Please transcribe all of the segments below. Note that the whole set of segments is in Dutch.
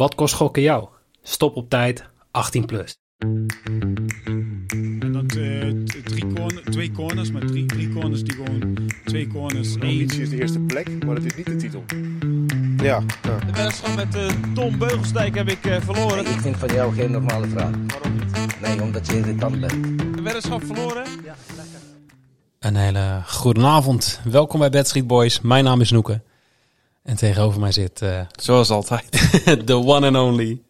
Wat kost gokken jou? Stop op tijd, 18 plus. En dat eh, drie corner, twee corners, maar drie, drie corners die gewoon twee corners. één. Ambitie is de eerste plek, maar dat is niet de titel. Ja, ja. De wedstrijd met eh, Tom Beugelsdijk heb ik eh, verloren. Ik vind van jou geen normale vraag. Waarom niet? Nee, omdat je irritant bent. De weddenschap verloren? Een hele goede avond. Welkom bij Bad Street Boys. Mijn naam is Noeke. En tegenover mij zit eh, Zoals altijd. de one and only.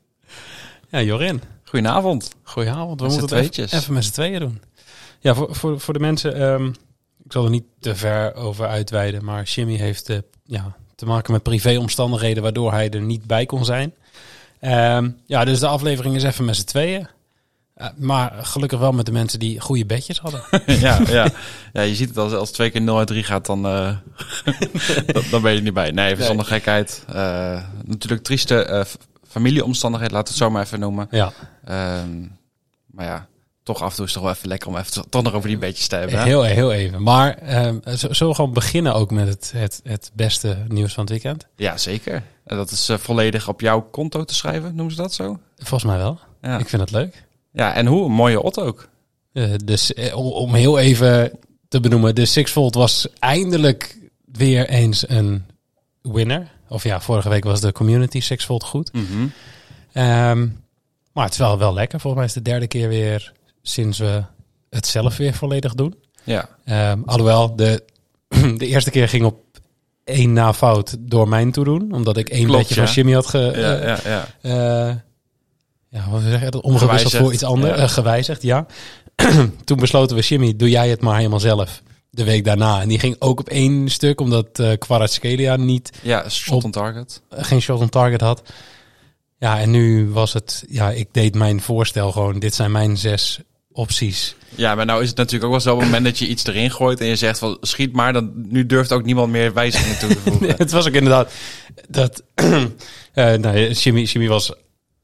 Ja, Jorin. Goedenavond. Goedenavond. We Met moeten het even met z'n tweeën doen. Ja, voor, voor, voor de mensen, ehm, ik zal er niet te ver over uitweiden, maar Jimmy heeft eh, ja, te maken met privéomstandigheden waardoor hij er niet bij kon zijn. Ehm, ja, dus de aflevering is even met z'n tweeën. Eh, maar gelukkig wel met de mensen die goede bedjes hadden. ja, ja. ja, je ziet het als, als twee keer 0 uit 3 gaat, dan, eh, dan, dan ben je er niet bij. Nee, even Nee. zonder gekheid. Eh, natuurlijk trieste familieomstandigheden, laten we het zo maar even noemen. ja, Ehm, maar ja, toch af en toe is het toch wel even lekker om even toch nog over die beetjes te hebben. hè? heel, heel even. Maar ehm, z- zullen we gewoon beginnen ook met het, het, het beste nieuws van het weekend? Ja, zeker. En dat is volledig op jouw konto te schrijven, noemen ze dat zo? Volgens mij wel. Ja, Ik vind het leuk. Ja en hoe? Een mooie ot ook. Eh, dus eh, om, heel even te benoemen, de Sixfold was eindelijk weer eens een winner. Of ja, vorige week was de community Sixfold goed. Mhm. Ehm, maar het is wel, wel lekker. Volgens mij is het de derde keer weer sinds we het zelf weer volledig doen. Ja, Ehm alhoewel, de, de eerste keer ging op één na fout door mijn toedoen. Omdat ik één Klopt, beetje van. Jimmy had ge, ja, eh, ja, ja. Ja, wat zeg je dat? Omgewisseld voor iets anders. ja. eh, gewijzigd, ja. Toen besloten we, Jimmy, doe jij het maar helemaal zelf. De week daarna. En die ging ook op één stuk, omdat Kvaratskhelia niet, Ja, shot Op- on target. eh, geen shot on target had. Ja, en nu was het, ja, ik deed mijn voorstel gewoon. Dit zijn mijn zes opties. Ja, maar nou is het natuurlijk ook wel zo op het moment dat je iets erin gooit en je zegt van schiet maar, dan nu durft ook niemand meer wijzigingen toe te voegen. het was ook inderdaad dat. eh nou, Jimmy, Jimmy was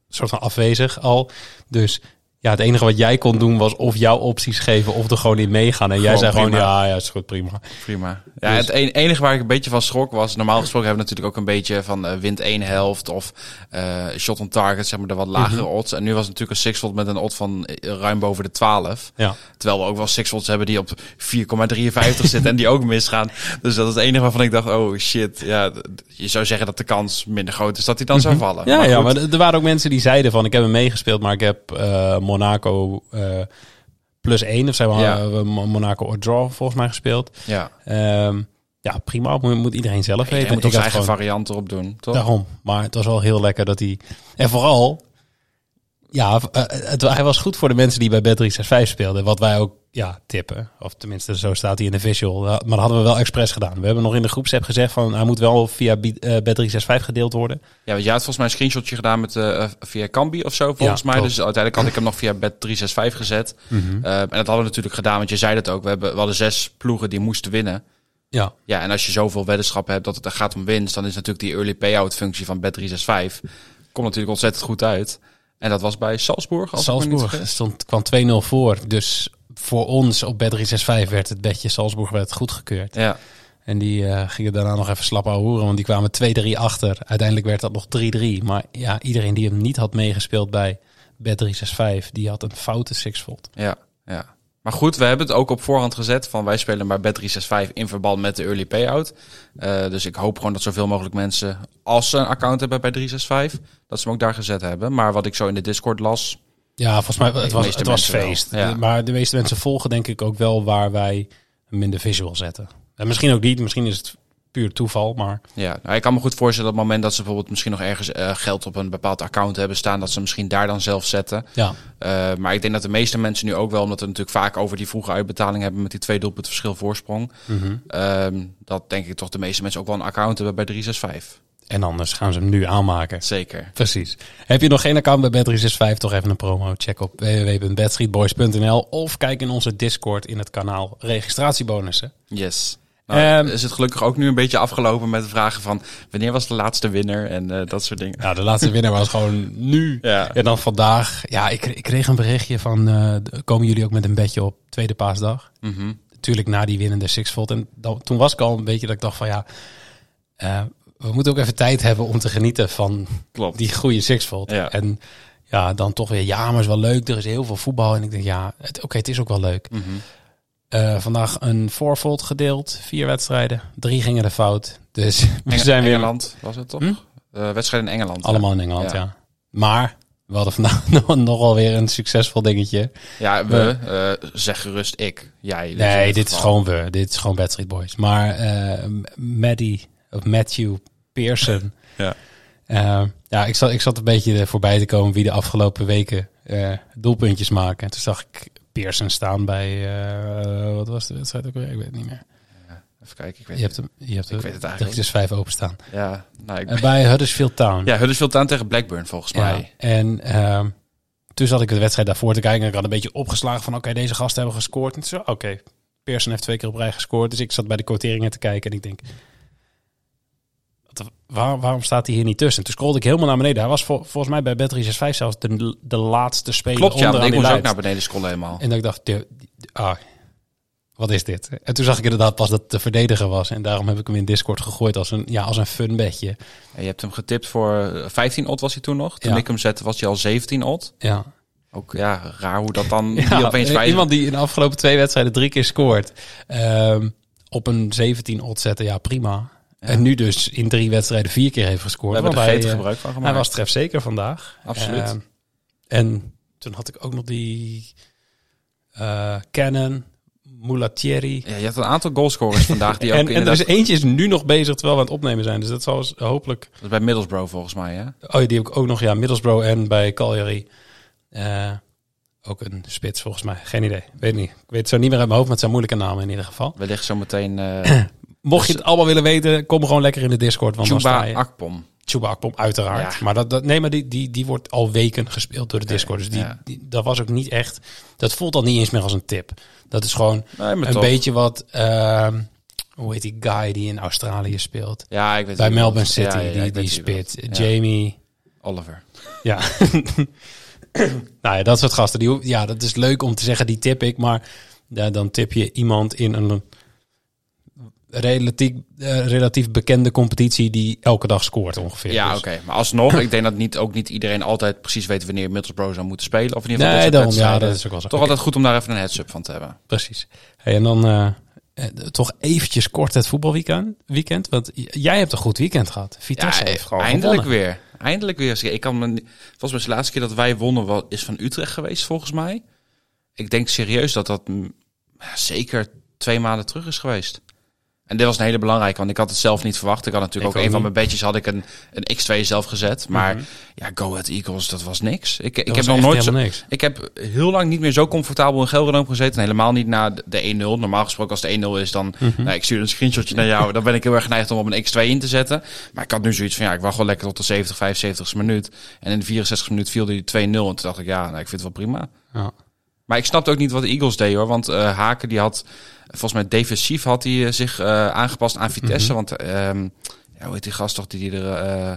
soort van afwezig al. Dus ja, het enige wat jij kon doen was of jouw opties geven of er gewoon in meegaan. En jij Gewoon zei gewoon, ja, ja, is goed, prima. Prima. Ja, Dus- het enige waar ik een beetje van schrok was, normaal gesproken hebben we natuurlijk ook een beetje van eh, wint één helft of eh, shot on target, zeg maar de wat lagere Mhm. odds. En nu was het natuurlijk een sixfold met een odd van eh, ruim boven de 12. Ja. Terwijl we ook wel sixfolds hebben die op 4,53 zitten en die ook misgaan. Dus dat is het enige waarvan ik dacht, oh shit. Ja, je zou zeggen dat de kans minder groot is dat hij dan zou vallen. Mhm. Ja, ja, goed. maar er waren ook mensen die zeiden van, ik heb hem meegespeeld, maar ik heb Monaco eh, plus één. Of zijn we Ja. Monaco or draw volgens mij gespeeld. ja. Ehm, ja, prima. Moet, moet iedereen zelf weten. moet ook Ik zijn eigen gewoon- variant erop doen, toch? Daarom. Maar het was wel heel lekker dat hij... En vooral... Ja, eh, het, hij was goed voor de mensen die bij Bet365 speelden. Wat wij ook ja, tippen. Of tenminste, zo staat hij in de visual. Maar dat hadden we wel expres gedaan. We hebben nog in de groepsapp gezegd van... Hij moet wel via eh, Bet365 gedeeld worden. Ja, want jij had volgens mij een screenshotje gedaan met, eh, via Cambi of zo, volgens Ja, mij. klopt. Dus uiteindelijk had ik hem nog via Bet365 gezet. Mhm. En dat hadden we natuurlijk gedaan, want je zei dat ook. We, hebben, we hadden zes ploegen die moesten winnen. Ja, Ja, en als je zoveel weddenschappen hebt dat het er gaat om winst, dan is natuurlijk die early payout functie van Bet365 komt natuurlijk ontzettend goed uit. En dat was bij Salzburg. Als Salzburg stond, kwam 2-0 voor. Dus voor ons op Bet365 werd het bedje Salzburg werd goedgekeurd. Ja, En die eh, gingen daarna nog even slap horen, want die kwamen 2-3 achter. Uiteindelijk werd dat nog 3-3. Maar ja, iedereen die hem niet had meegespeeld bij Bet365, die had een foute sixfold. ja, ja. Maar goed, we hebben het ook op voorhand gezet van wij spelen bij Bet365 in verband met de early payout. Eh, dus ik hoop gewoon dat zoveel mogelijk mensen, als ze een account hebben bij 365, dat ze hem ook daar gezet hebben. Maar wat ik zo in de Discord las, Ja, volgens mij het was, het was feest. ja. Maar de meeste mensen volgen denk ik ook wel waar wij hem in de visual zetten. En misschien ook niet, misschien is het puur toeval, maar Ja, nou, ik kan me goed voorstellen dat op het moment dat ze bijvoorbeeld misschien nog ergens eh, geld op een bepaald account hebben staan, dat ze misschien daar dan zelf zetten. ja. Eh, maar ik denk dat de meeste mensen nu ook wel, omdat we natuurlijk vaak over die vroege uitbetaling hebben met die twee doelpunt verschil voorsprong, Mhm. ehm, dat denk ik toch de meeste mensen ook wel een account hebben bij 365. En anders gaan ze hem nu aanmaken. Zeker. Precies. Heb je nog geen account bij Bet365, toch even een promo. Check op www.bedstreetboys.nl of kijk in onze Discord in het kanaal registratiebonussen. Yes. Nou, Ehm, is het gelukkig ook nu een beetje afgelopen met de vragen van wanneer was de laatste winner en eh, dat soort dingen. Ja, de laatste winnaar was gewoon nu. Ja. En dan vandaag. Ja, ik, ik kreeg een berichtje van, eh, komen jullie ook met een bedje op tweede paasdag? Mhm. Natuurlijk na die winnende Sixfold. En dan, toen was ik al een beetje dat ik dacht van ja, eh, we moeten ook even tijd hebben om te genieten van Klopt. die goede sixfold. Ja. En ja, dan toch weer, ja, maar is wel leuk. Er is heel veel voetbal. En ik denk, ja, oké, het is ook wel leuk. Mhm. Eh, vandaag een fourfold gedeeld. Vier wedstrijden. Drie gingen er fout. Dus we zijn weer Engeland was het toch? Hm? Eh, wedstrijd in Engeland. allemaal in Engeland, Ja. ja. Maar we hadden vandaag nog- nogal weer een succesvol dingetje. Ja, we, eh, zeg gerust ik. Jij. dus Nee, dit is gewoon we. Dit is gewoon Backstreet Boys. Maar eh Maddie, of Matthew Pearson. Ja. Ja, ik zat, ik zat een beetje voorbij te komen wie de afgelopen weken doelpuntjes maken. En toen zag ik Pearson staan bij, eh, wat was de wedstrijd ook weer? Ik weet het niet meer. Even kijken, ik weet Je hebt hem, je hebt Ik weet het eigenlijk 3 5 openstaan. Ja, nou, ik... Bij Huddersfield Town. ja, Huddersfield Town tegen Blackburn volgens Ja, mij. En ehm, toen zat ik de wedstrijd daarvoor te kijken. En ik had een beetje opgeslagen van... oké, deze gasten hebben gescoord. En zo, oké, Pearson heeft twee keer op rij gescoord. Dus ik zat bij de quoteringen te kijken. En ik denk... Waar, waarom staat hij hier niet tussen? Toen scrollde ik helemaal naar beneden. Hij was vol- volgens mij bij Bet365 zelfs de, de laatste speler Klopt, ja, ik moest ook naar beneden scrollen helemaal. En dat ik dacht, de- de- ah, wat is dit? En toen zag ik inderdaad pas dat het de verdediger was. En daarom heb ik hem in Discord gegooid als een, ja, als een fun bedje. En je hebt hem getipt voor eh, 15 odd was hij toen nog. Toen Ja. ik hem zette was hij al 17 odd. Ja, Ook ja, raar hoe dat dan Ja, die opeens eh, vijf... iemand die in de afgelopen twee wedstrijden drie keer scoort. ehm, op een 17 odd zetten, ja prima. En nu dus in drie wedstrijden vier keer heeft gescoord. We hebben er hij, eh, gebruik van gemaakt. Hij was trefzeker vandaag. Absoluut. Ehm, en toen had ik ook nog die eh Cannon, Mulatieri. Ja, je had een aantal goalscorers vandaag die ook en, en er is eentje is nu nog bezig terwijl we aan het opnemen zijn. Dus dat zal eens hopelijk... Dat is bij Middlesbrough volgens mij, hè? Oh, die heb ik ook nog, ja, Middlesbrough en bij Cagliari. Eh, ook een spits volgens mij. Geen idee. Weet niet. Ik weet het zo niet meer uit mijn hoofd, maar het zijn moeilijke namen in ieder geval. Wellicht zometeen eh Mocht je het allemaal willen weten, kom gewoon lekker in de Discord. Want Chuba. Akpom. Chuba Akpom, uiteraard. Ja. Maar, dat, dat, nee, maar die, die, die wordt al weken gespeeld door de Discord. Dus die, ja. die, dat was ook niet echt... Dat voelt al niet eens meer als een tip. Dat is gewoon Nee, een toch. beetje wat... ehm, hoe heet die guy die in Australië speelt? Ja, ik weet Bij wie je Melbourne. City, Ja, die, die spit. Jamie... Oliver. Ja. nou ja, dat soort gasten. Die, ja, dat is leuk om te zeggen, die tip ik. Maar ja, dan tip je iemand in een relatief, eh, relatief bekende competitie die elke dag scoort ongeveer. Ja, Dus- oké. Maar alsnog, ik denk dat niet, ook niet iedereen altijd precies weet wanneer Middlesbrough zou moeten spelen. Of in ieder geval Nee, daarom, ja, dat is ook wel zo. Toch altijd goed om daar even een heads-up van te hebben. Precies. Hey, en dan eh, eh, toch eventjes kort het voetbalweekend. Weekend, want jij hebt een goed weekend gehad. Vitesse heeft gewoon eindelijk gewonnen. weer. Eindelijk weer. Ik kan me, volgens mij de laatste keer dat wij wonnen is van Utrecht geweest, volgens mij. Ik denk serieus dat dat zeker twee maanden terug is geweest. En dit was een hele belangrijke, want ik had het zelf niet verwacht. Ik had natuurlijk Ik ook, een van mijn bedjes had ik een, een X2 zelf gezet. Maar Mhm. ja, Go Ahead Eagles, dat was niks. Ik, ik heb nog nooit zo, niks. ik heb heel lang niet meer zo comfortabel in Gelredome gezeten. En helemaal niet na de- de 1-0. Normaal gesproken als de 1-0 is, dan... Mhm. Nou, ik stuur een screenshotje naar jou. Dan ben ik heel erg geneigd om op een X2 in te zetten. Maar ik had nu zoiets van, ja, ik wacht wel lekker tot de 70, 75 minuut. En in de 64 minuut viel die 2-0. En toen dacht ik, ja, nou, ik vind het wel prima. Ja. Maar ik snapte ook niet wat de Eagles deden hoor. Want eh, Haken die had, volgens mij defensief had hij eh, zich eh, aangepast aan Vitesse. Want, ehm ja, hoe heet die gast toch die er... eh,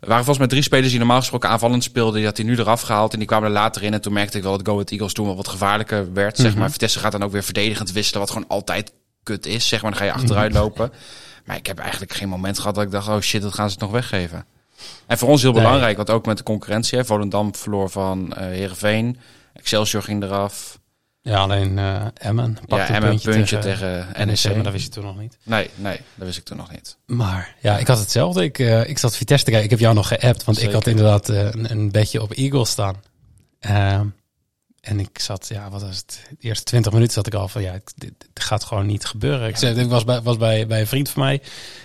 er waren volgens mij drie spelers die normaal gesproken aanvallend speelden. Die had hij nu eraf gehaald en die kwamen er later in. En toen merkte ik wel dat Go Ahead Eagles toen wel wat gevaarlijker werd. Zeg maar. Vitesse gaat dan ook weer verdedigend wisselen. Wat gewoon altijd kut is. Zeg maar. Dan ga je achteruit lopen. Maar ik heb eigenlijk geen moment gehad dat ik dacht... Oh shit, dat gaan ze het nog weggeven. En voor ons heel belangrijk. Want ook met de concurrentie. Hè. Volendam verloor van eh Heerenveen. Excelsior ging eraf. Ja, alleen eh Emmen Ja, pakt en een puntje, puntje tegen, tegen NEC, NEC. maar dat wist je toen nog niet. Nee, nee, dat wist ik toen nog niet. Maar ja, ik had hetzelfde. Ik, eh, ik zat Vitesse te kijken. Ik heb jou nog geappt, want ik had inderdaad eh, een, een bedje op Eagles staan. Ehm, en ik zat, ja, wat was het? De eerste 20 minuten zat ik al van, ja, dit, dit gaat gewoon niet gebeuren. Ik, zei, ik was, bij, was bij, bij een vriend van mij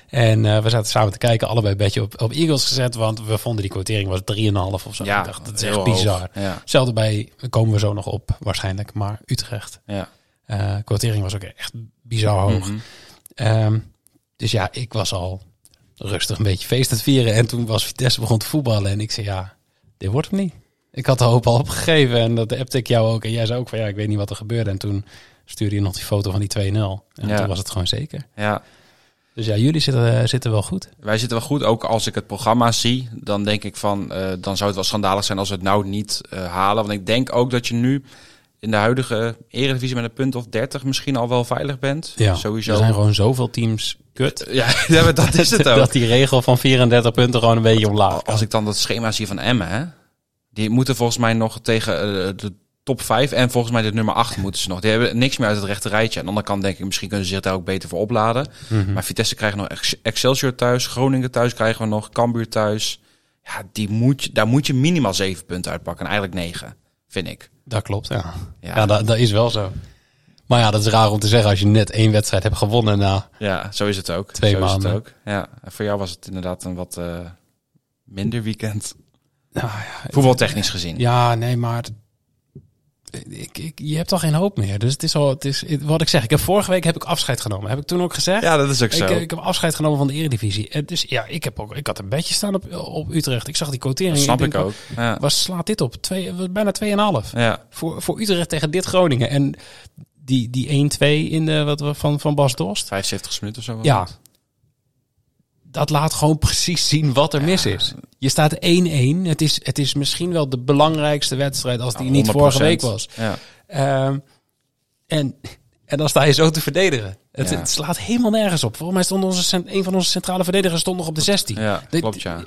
en eh, we zaten samen te kijken, allebei een bedje op, op Eagles gezet, want we vonden die quotering was 3,5 of zo. Ja, ik dacht, dat is echt bizar. Ja, Hetzelfde bij, komen we zo nog op waarschijnlijk, maar Utrecht. ja. Eh quotering was ook echt bizar hoog. Mhm. Ehm, dus ja, ik was al rustig een beetje feest aan het vieren. En toen was Vitesse begon te voetballen. En ik zei, ja, dit wordt hem niet. Ik had de hoop al opgegeven. En dat appte ik jou ook. En jij zei ook van, ja, ik weet niet wat er gebeurde. En toen stuurde je nog die foto van die 2-0. En Ja. toen was het gewoon zeker. ja. Dus ja, jullie zitten, zitten wel goed. Wij zitten wel goed. Ook als ik het programma zie, dan denk ik van, eh, dan zou het wel schandalig zijn als we het nou niet eh, halen. Want ik denk ook dat je nu in de huidige eredivisie met een punt of 30 misschien al wel veilig bent. Ja, Sowieso. Er zijn gewoon zoveel teams kut. Ja, ja, maar dat is het ook. dat die regel van 34 punten gewoon een beetje omlaag. Als ik dan dat schema zie van Emmen, hè, die moeten volgens mij nog tegen eh, de top 5 en volgens mij de nummer 8 moeten ze nog. Die hebben niks meer uit het rechte rijtje. Aan de andere kant denk ik, misschien kunnen ze zich daar ook beter voor opladen. Mhm. Maar Vitesse krijgt nog Ex- Excelsior thuis, Groningen thuis krijgen we nog, Cambuur thuis. Ja, die moet, daar moet je minimaal 7 punten uitpakken. En eigenlijk 9, vind ik. Dat klopt, ja. Ja. Ja, dat, dat is wel zo. Maar ja, dat is raar om te zeggen als je net één wedstrijd hebt gewonnen na... Ja, zo is het ook. Twee zo Is maanden. het ook. Ja, en voor jou was het inderdaad een wat eh, minder weekend. Nou ja, Voetbaltechnisch gezien. Ja, nee, maar ik, ik, je hebt al geen hoop meer. Dus het is al, het is wat ik zeg. Ik heb vorige week heb ik afscheid genomen. Heb ik toen ook gezegd? Ja, dat is ook zo. Ik, ik heb afscheid genomen van de Eredivisie. En dus ja, ik heb ook, ik had een bedje staan op, op Utrecht. Ik zag die quotering. dat snap ik, denk, ook. Ja. Was slaat dit op? Twee, bijna 2,5 ja. voor, voor Utrecht tegen dit Groningen. En die, die 1-2 in de wat van van Bas Dost. 75 minuten of zo. Ja. Dat laat gewoon precies zien wat er mis is. Je staat 1-1. Het is, het is misschien wel de belangrijkste wedstrijd als die niet 100%. vorige week was. Ja. Ehm, en, en dan sta je zo te verdedigen. Het, slaat helemaal nergens op. Volgens mij stond onze, een van onze centrale verdedigers stond nog op de 16. ja, klopt ja.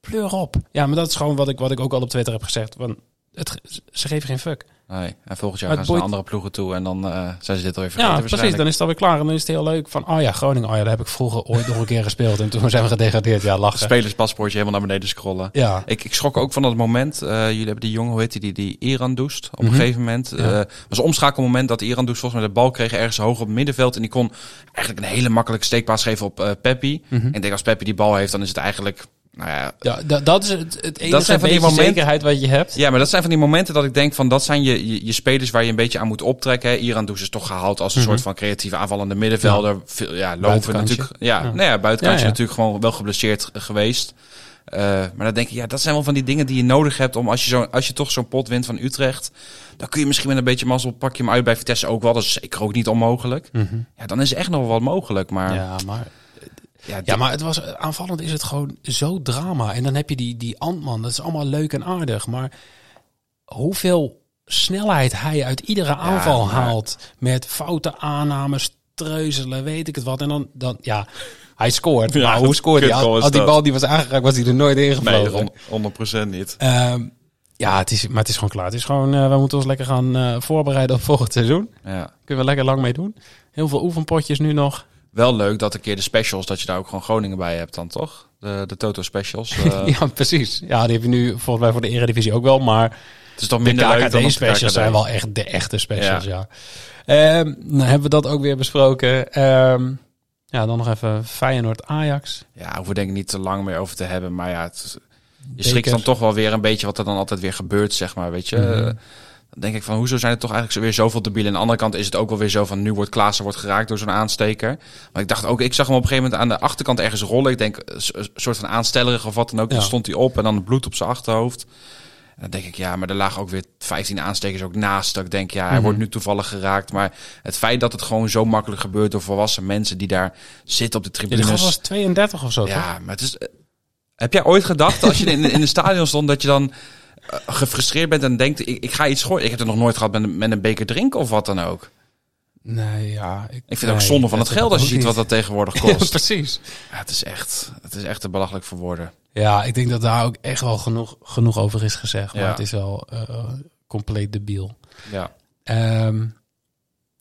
Pleur op. Ja, maar dat is gewoon wat ik, wat ik ook al op Twitter heb gezegd. Want het, ze geven geen fuck. Nee. En volgend jaar Maar gaan ze naar andere ploegen toe en dan eh, zijn ze dit alweer vergeten Ja, precies. Dan is het alweer klaar. En dan is het heel leuk van, oh ja, Groningen. Oh ja, daar heb ik vroeger ooit nog een keer gespeeld. En toen zijn we gedegradeerd. Ja, lachen. Spelerspaspoortje helemaal naar beneden scrollen. Ja, Ik, ik schrok ook van dat moment. eh, jullie hebben die jongen, hoe heet die, die, die Iran doest. Op Mhm. een gegeven moment. Ja. eh was een omschakelmoment dat Iran doest volgens mij de bal kreeg ergens hoog op het middenveld. En die kon eigenlijk een hele makkelijke steekpaas geven op Peppi. Mhm. En ik denk als Peppi die bal heeft, dan is het eigenlijk... Nou ja, ja da- dat is het, het enige zijn van die momenten- zekerheid wat je hebt. Ja, maar dat zijn van die momenten dat ik denk van dat zijn je, je, je spelers waar je een beetje aan moet optrekken. Hè. Iran Does is toch gehaald als een Mhm. soort van creatieve aanvallende middenvelder. Veel, ja, lopen Buitenkantje. natuurlijk. Ja, Ja. Nou ja buitenkantje Ja, natuurlijk gewoon wel geblesseerd geweest. Eh, maar dan denk ik, ja, dat zijn wel van die dingen die je nodig hebt om als je, zo, als je toch zo'n pot wint van Utrecht. Dan kun je misschien met een beetje mazzel pak je hem uit bij Vitesse ook wel. Dat is zeker ook niet onmogelijk. Mhm. Ja, dan is echt nog wel wat mogelijk. Maar Ja, maar ja, Ja, maar het was aanvallend is het gewoon zo drama. En dan heb je die, die Antman, dat is allemaal leuk en aardig. Maar hoeveel snelheid hij uit iedere aanval haalt. Met foute aannames, treuzelen, weet ik het wat. En dan, dan ja, hij scoort. Ja, maar hoe scoort hij? Als, die bal die was aangeraakt, was hij er nooit in nee, gevlogen. 100% niet. Ehm, ja, het is, maar het is gewoon klaar. Het is gewoon, eh, we moeten ons lekker gaan eh, voorbereiden op volgend seizoen. Ja. Kunnen we lekker lang mee doen. Heel veel oefenpotjes nu nog. Wel leuk dat een keer de specials, dat je daar ook gewoon Groningen bij hebt dan, toch? De, de Toto specials. eh, ja, precies. Ja, die heb je nu volgens mij voor de Eredivisie ook wel. Maar Het is toch de minder leuk dan de KKD-specials KKD. zijn wel echt de echte specials, ja. Ehm, nou hebben we dat ook weer besproken. Ehm, ja, dan nog even Feyenoord-Ajax. Ja, hoeven we denk ik niet te lang meer over te hebben. Maar ja, het, je schrikt dan toch wel weer een beetje wat er dan altijd weer gebeurt, zeg maar. Weet je, Mhm. Eh, dan denk ik van, hoezo zijn er toch eigenlijk weer zoveel debielen? Aan de andere kant is het ook wel weer zo van, nu wordt Klaassen wordt geraakt door zo'n aansteker. Maar ik dacht ook, ik zag hem op een gegeven moment aan de achterkant ergens rollen. Ik denk, een soort van aanstellerig of wat dan ook. Ja. Dan stond hij op en dan het bloed op zijn achterhoofd. En dan denk ik, ja, maar er lagen ook weer 15 aanstekers ook naast. Dat ik denk, ja, hij Mhm. wordt nu toevallig geraakt. Maar het feit dat het gewoon zo makkelijk gebeurt door volwassen mensen die daar zitten op de Ja, tribunes. gast was 32 of zo, toch? Ja, maar het is. eh, Heb jij ooit gedacht als je in, in een stadion stond dat je dan gefrustreerd bent en denkt: ik, ik ga iets gooien? Ik heb het nog nooit gehad met een, met een beker drinken of wat dan ook. Nee, ja. Ik vind het ook zonde van het geld als je ziet wat dat tegenwoordig Ja, kost. precies. Ja, het is echt, het is echt te belachelijk voor woorden. Ja, ik denk dat daar ook echt wel genoeg, genoeg over is gezegd. Maar Ja. het is wel eh, compleet debiel. Ja. Ehm,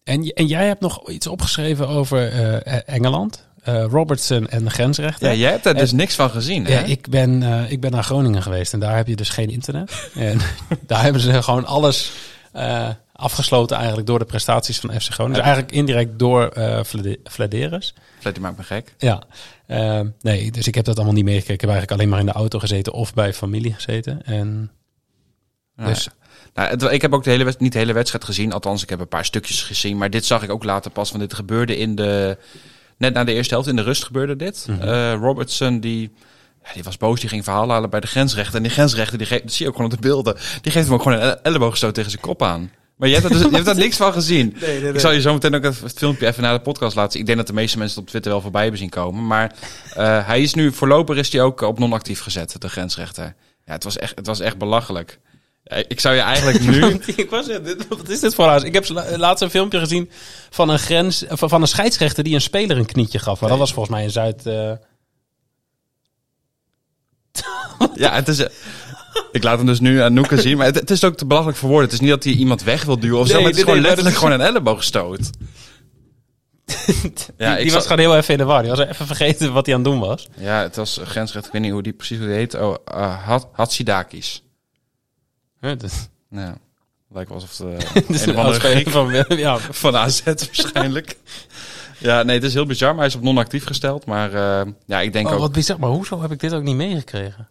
en, en jij hebt nog iets opgeschreven over eh, Engeland. Eh, Robertson en de grensrechter. ja, jij hebt daar dus niks van gezien. Hè? Ja, ik ben, eh, ik ben naar Groningen geweest en daar heb je dus geen internet. en daar hebben ze gewoon alles eh, afgesloten eigenlijk door de prestaties van FC Groningen. Dus eigenlijk indirect door Vlade- Vladeres. Die maakt me gek. Ja, Ehm, nee, dus ik heb dat allemaal niet meegekregen. Ik heb eigenlijk alleen maar in de auto gezeten of bij familie gezeten. En Nou, dus Nou, het- ik heb ook de hele, niet de hele wedstrijd gezien. Althans, ik heb een paar stukjes gezien. Maar dit zag ik ook later pas. Van dit gebeurde in de. Net na de eerste helft in de rust gebeurde dit. Mhm. Eh, Robertson die. ja, die was boos, die ging verhaal halen bij de grensrechter. En die grensrechter, die geeft, dat zie je ook gewoon op de beelden. Die geeft hem ook gewoon een elleboogstoot tegen zijn kop aan. Maar je hebt, dus, je hebt daar niks van gezien. Ik zal je zo meteen ook het filmpje even naar de podcast laten zien. Ik denk dat de meeste mensen het op Twitter wel voorbij hebben zien komen. Maar eh, hij is nu, voorlopig is hij ook op non-actief gezet, de grensrechter. Ja, het was echt, het was echt belachelijk. Ja, ik zou je eigenlijk nu... ik was dit- Wat is dit voor huis? Ik heb la- laatst een filmpje gezien van een grens, van van een scheidsrechter die een speler een knietje gaf. Maar dat was volgens mij in Zuid. eh, Ja, het is... eh, Ik laat hem dus nu aan Noeke zien. Maar het, het is ook te belachelijk voor woorden. Het is niet dat hij iemand weg wil duwen of zo. Nee, Maar het is nee, gewoon nee, letterlijk gewoon een elleboogstoot. ja, die was zal- gewoon heel even in de war. Die was even vergeten wat hij aan het doen was. ja, het was grensrecht. Ik weet niet hoe die precies hoe die heet. Oh, uh, Hat- Hatsidakis. Dus, Ja. Lijkt wel alsof het dus een of andere van, ja, van AZ waarschijnlijk. ja, nee, het is heel bizar. Maar hij is op non-actief gesteld. Maar eh, ja, ik denk oh, ook... wat bizar. Maar hoezo heb ik dit ook niet meegekregen?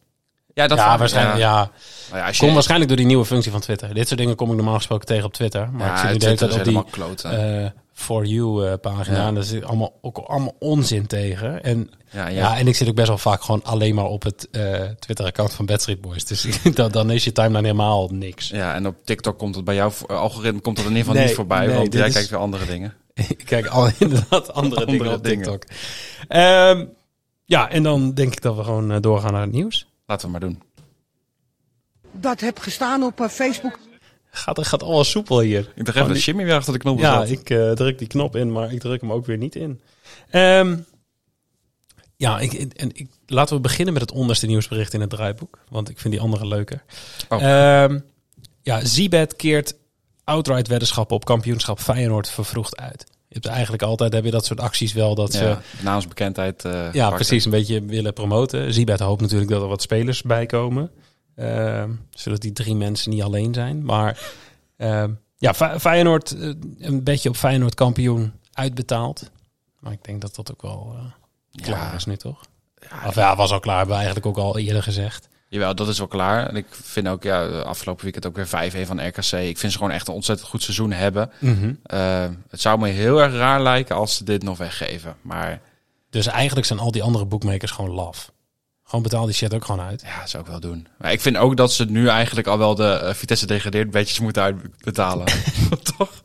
Ja, dat ja, waarschijnlijk. Ja. Nou ja, als je, Kom waarschijnlijk door die nieuwe functie van Twitter. Dit soort dingen kom ik normaal gesproken tegen op Twitter. Maar ja, ik zit nu de hele tijd op die. For You eh, pagina. Ja. En daar zit allemaal, ook allemaal onzin tegen. En ja, ja. ja. en ik zit ook best wel vaak gewoon alleen maar op het eh, Twitter-account van Bad Street Boys. Dus dan, dan is je timeline helemaal niks. Ja, en op TikTok komt het bij jouw eh, algoritme komt het in ieder geval Nee, niet voorbij. nee, want jij is- kijkt weer andere dingen. ik kijk al inderdaad andere, dingen op dingen. TikTok. Ehm, ja, en dan denk ik dat we gewoon doorgaan naar het nieuws. Laten we maar doen. dat heb gestaan op Facebook. Gaat, gaat allemaal soepel hier. Ik dacht even dat Jimmy weer achter de knop Ja, zat. ik eh, druk die knop in, maar ik druk hem ook weer niet in. Ehm, ja, ik, en ik, laten we beginnen met het onderste nieuwsbericht in het draaiboek. Want ik vind die andere leuker. Oh. Ehm, ja, Zibet keert outright weddenschappen op kampioenschap Feyenoord vervroegd uit. Je hebt eigenlijk altijd heb je dat soort acties wel dat ze ja, namensbekendheid. eh ja, precies een beetje willen promoten. Zibet hoopt natuurlijk dat er wat spelers bij komen. Ehm, zodat die drie mensen niet alleen zijn. Maar ehm, ja, Fe- Feyenoord, eh, een beetje op Feyenoord kampioen uitbetaald. Maar ik denk dat dat ook wel eh, klaar is nu, toch? of ja, was al klaar, hebben we eigenlijk ook al eerder gezegd. Jawel, dat is wel klaar. En ik vind ook, ja, afgelopen weekend ook weer 5-1 van RKC. Ik vind ze gewoon echt een ontzettend goed seizoen hebben. Eh, het zou me heel erg raar lijken als ze dit nog weggeven. Maar Dus eigenlijk zijn al die andere boekmakers gewoon laf. Gewoon betaal die shit ook gewoon uit. ja, zou ik wel doen. Maar ik vind ook dat ze nu eigenlijk al wel de eh, Vitesse degradeerd bedjes moeten uitbetalen. Toch?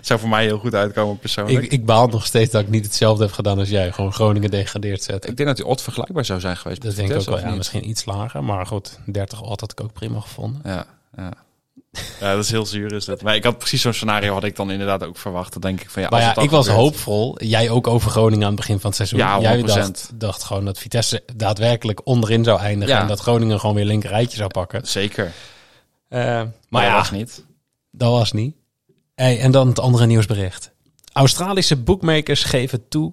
Zou voor mij heel goed uitkomen persoonlijk. Ik, Ik, ik baal nog steeds dat ik niet hetzelfde heb gedaan als jij. Gewoon Groningen degradeerd zetten. denk dat die odd vergelijkbaar zou zijn geweest. Dat denk ik ook wel. Ja, misschien iets lager. Maar goed, 30 odd had ik ook prima gevonden. Ja, ja. Ja, dat is heel zuur is dat. Maar ik had precies zo'n scenario had ik dan inderdaad ook verwacht. Dan denk ik van ja, Maar als ja, het ik was gebeurt- hoopvol. Jij ook over Groningen aan het begin van het seizoen. Ja, Jij 100%. dacht, dacht gewoon dat Vitesse daadwerkelijk onderin zou eindigen. Ja. En dat Groningen gewoon weer linker rijtje zou pakken. Zeker. Eh, maar Maar ja, dat was niet. dat was niet. Hey, en dan het andere nieuwsbericht. Australische bookmakers geven toe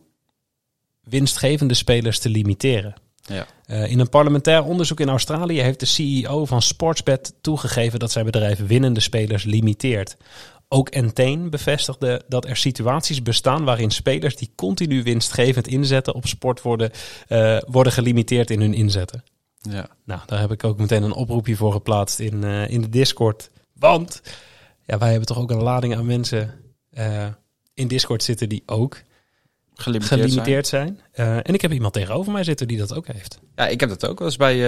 winstgevende spelers te limiteren. Ja. Eh, in een parlementair onderzoek in Australië heeft de CEO van Sportsbet toegegeven dat zijn bedrijf winnende spelers limiteert. Ook Entain bevestigde dat er situaties bestaan waarin spelers die continu winstgevend inzetten op sport worden, eh, worden gelimiteerd in hun inzetten. Ja. Nou, daar heb ik ook meteen een oproepje voor geplaatst in, eh, in de Discord. Want ja, wij hebben toch ook een lading aan mensen in Discord zitten die ook Gelimiteerd, gelimiteerd zijn. Eh, en ik heb iemand tegenover mij zitten die dat ook heeft. Ja, ik heb dat ook. Dat is bij, uh,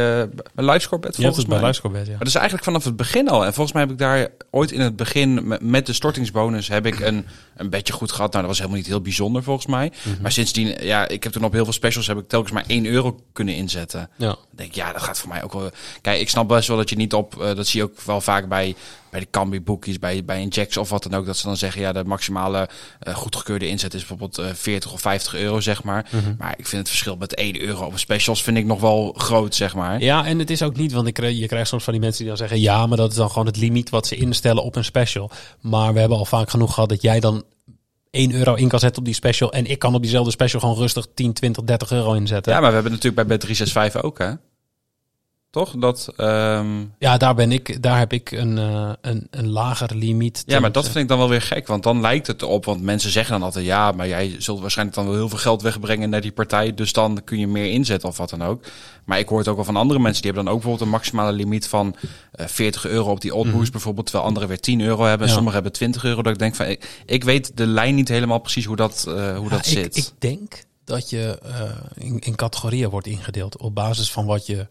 bij Livescorebet Je hebt volgens het bij mij. Luisterbed, ja. Maar dat is eigenlijk vanaf het begin al. En volgens mij heb ik daar ooit in het begin met, de stortingsbonus heb ik een, een beetje goed gehad. Nou, dat was helemaal niet heel bijzonder volgens mij. Mhm. Maar sindsdien, ja, ik heb toen op heel veel specials heb ik telkens maar 1 euro kunnen inzetten. Ja. Dan denk ik, ja, dat gaat voor mij ook wel. Kijk, ik snap best wel dat je niet op, eh, dat zie je ook wel vaak bij, bij de Cambi boekies, bij, bij een Jacks of wat dan ook, dat ze dan zeggen, ja, de maximale eh, goedgekeurde inzet is bijvoorbeeld eh 40 of 50 euro, zeg maar. Mhm. Maar ik vind het verschil met 1 euro op een specials vind ik nog wel groot, zeg maar. Ja, en het is ook niet, want ik, je krijgt soms van die mensen die dan zeggen... ja, maar dat is dan gewoon het limiet wat ze instellen op een special. Maar we hebben al vaak genoeg gehad dat jij dan 1 euro in kan zetten op die special... en ik kan op diezelfde special gewoon rustig 10, 20, 30 euro inzetten. Ja, maar we hebben natuurlijk bij Bet365 ook, hè? Toch? Dat, ehm, Ja, daar, ben ik, daar heb ik een, eh, een, een lager limiet. ja, maar dat vind ik dan wel weer gek. Want dan lijkt het op, want mensen zeggen dan altijd... ja, maar jij zult waarschijnlijk dan wel heel veel geld wegbrengen naar die partij... dus dan kun je meer inzetten of wat dan ook. Maar ik hoor het ook wel van andere mensen... die hebben dan ook bijvoorbeeld een maximale limiet van eh 40 euro op die odd boost bijvoorbeeld... terwijl anderen weer 10 euro hebben en. Ja. sommigen hebben 20 euro. Dat ik denk van, ik, ik weet de lijn niet helemaal precies hoe dat, eh, hoe dat zit. Ik, denk dat je in, in categorieën wordt ingedeeld op basis van wat je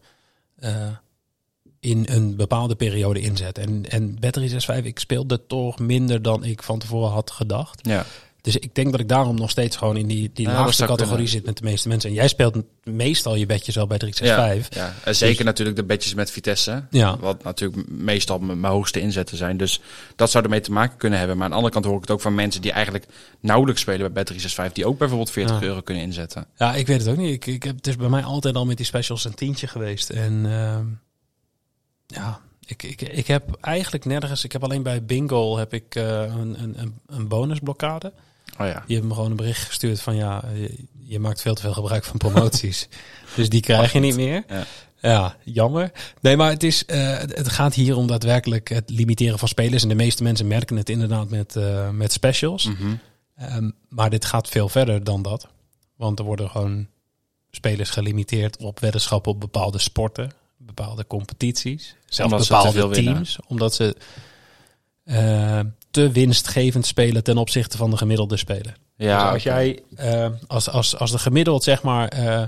in een bepaalde periode inzet. En, en Battery 65, ik speelde toch minder dan ik van tevoren had gedacht. ja. Dus ik denk dat ik daarom nog steeds gewoon in die, die Ja, laagste categorie kunnen. zit met de meeste mensen. En jij speelt meestal je bedjes al bij 365. Ja, en zeker natuurlijk de bedjes met Vitesse. Ja. Wat natuurlijk meestal mijn hoogste inzetten zijn. Dus dat zou ermee te maken kunnen hebben. Maar aan de andere kant hoor ik het ook van mensen die eigenlijk nauwelijks spelen bij Bet365. Die ook bijvoorbeeld 40 Ja. euro kunnen inzetten. Ja, ik weet het ook niet. Ik, ik heb, het is bij mij altijd al met die specials een tientje geweest. En ehm, ja, ik, ik, ik heb eigenlijk nergens... Ik heb alleen bij Bingo heb ik eh, een, een, een bonusblokkade. Oh ja. Die hebben me gewoon een bericht gestuurd van... Ja, je, je maakt veel te veel gebruik van promoties. dus die krijg je niet meer. Ja. Ja, jammer. Nee, maar het, is, eh, het, gaat hier om daadwerkelijk het limiteren van spelers. En de meeste mensen merken het inderdaad met, eh, met specials. Mhm. Ehm, maar dit gaat veel verder dan dat. Want er worden gewoon spelers gelimiteerd op weddenschappen op bepaalde sporten, bepaalde competities, zelfs Omdat bepaalde winnen. teams. Omdat ze eh, te winstgevend spelen ten opzichte van de gemiddelde speler. Ja, dus als jij, eh, als, als, als de gemiddeld zeg maar, eh,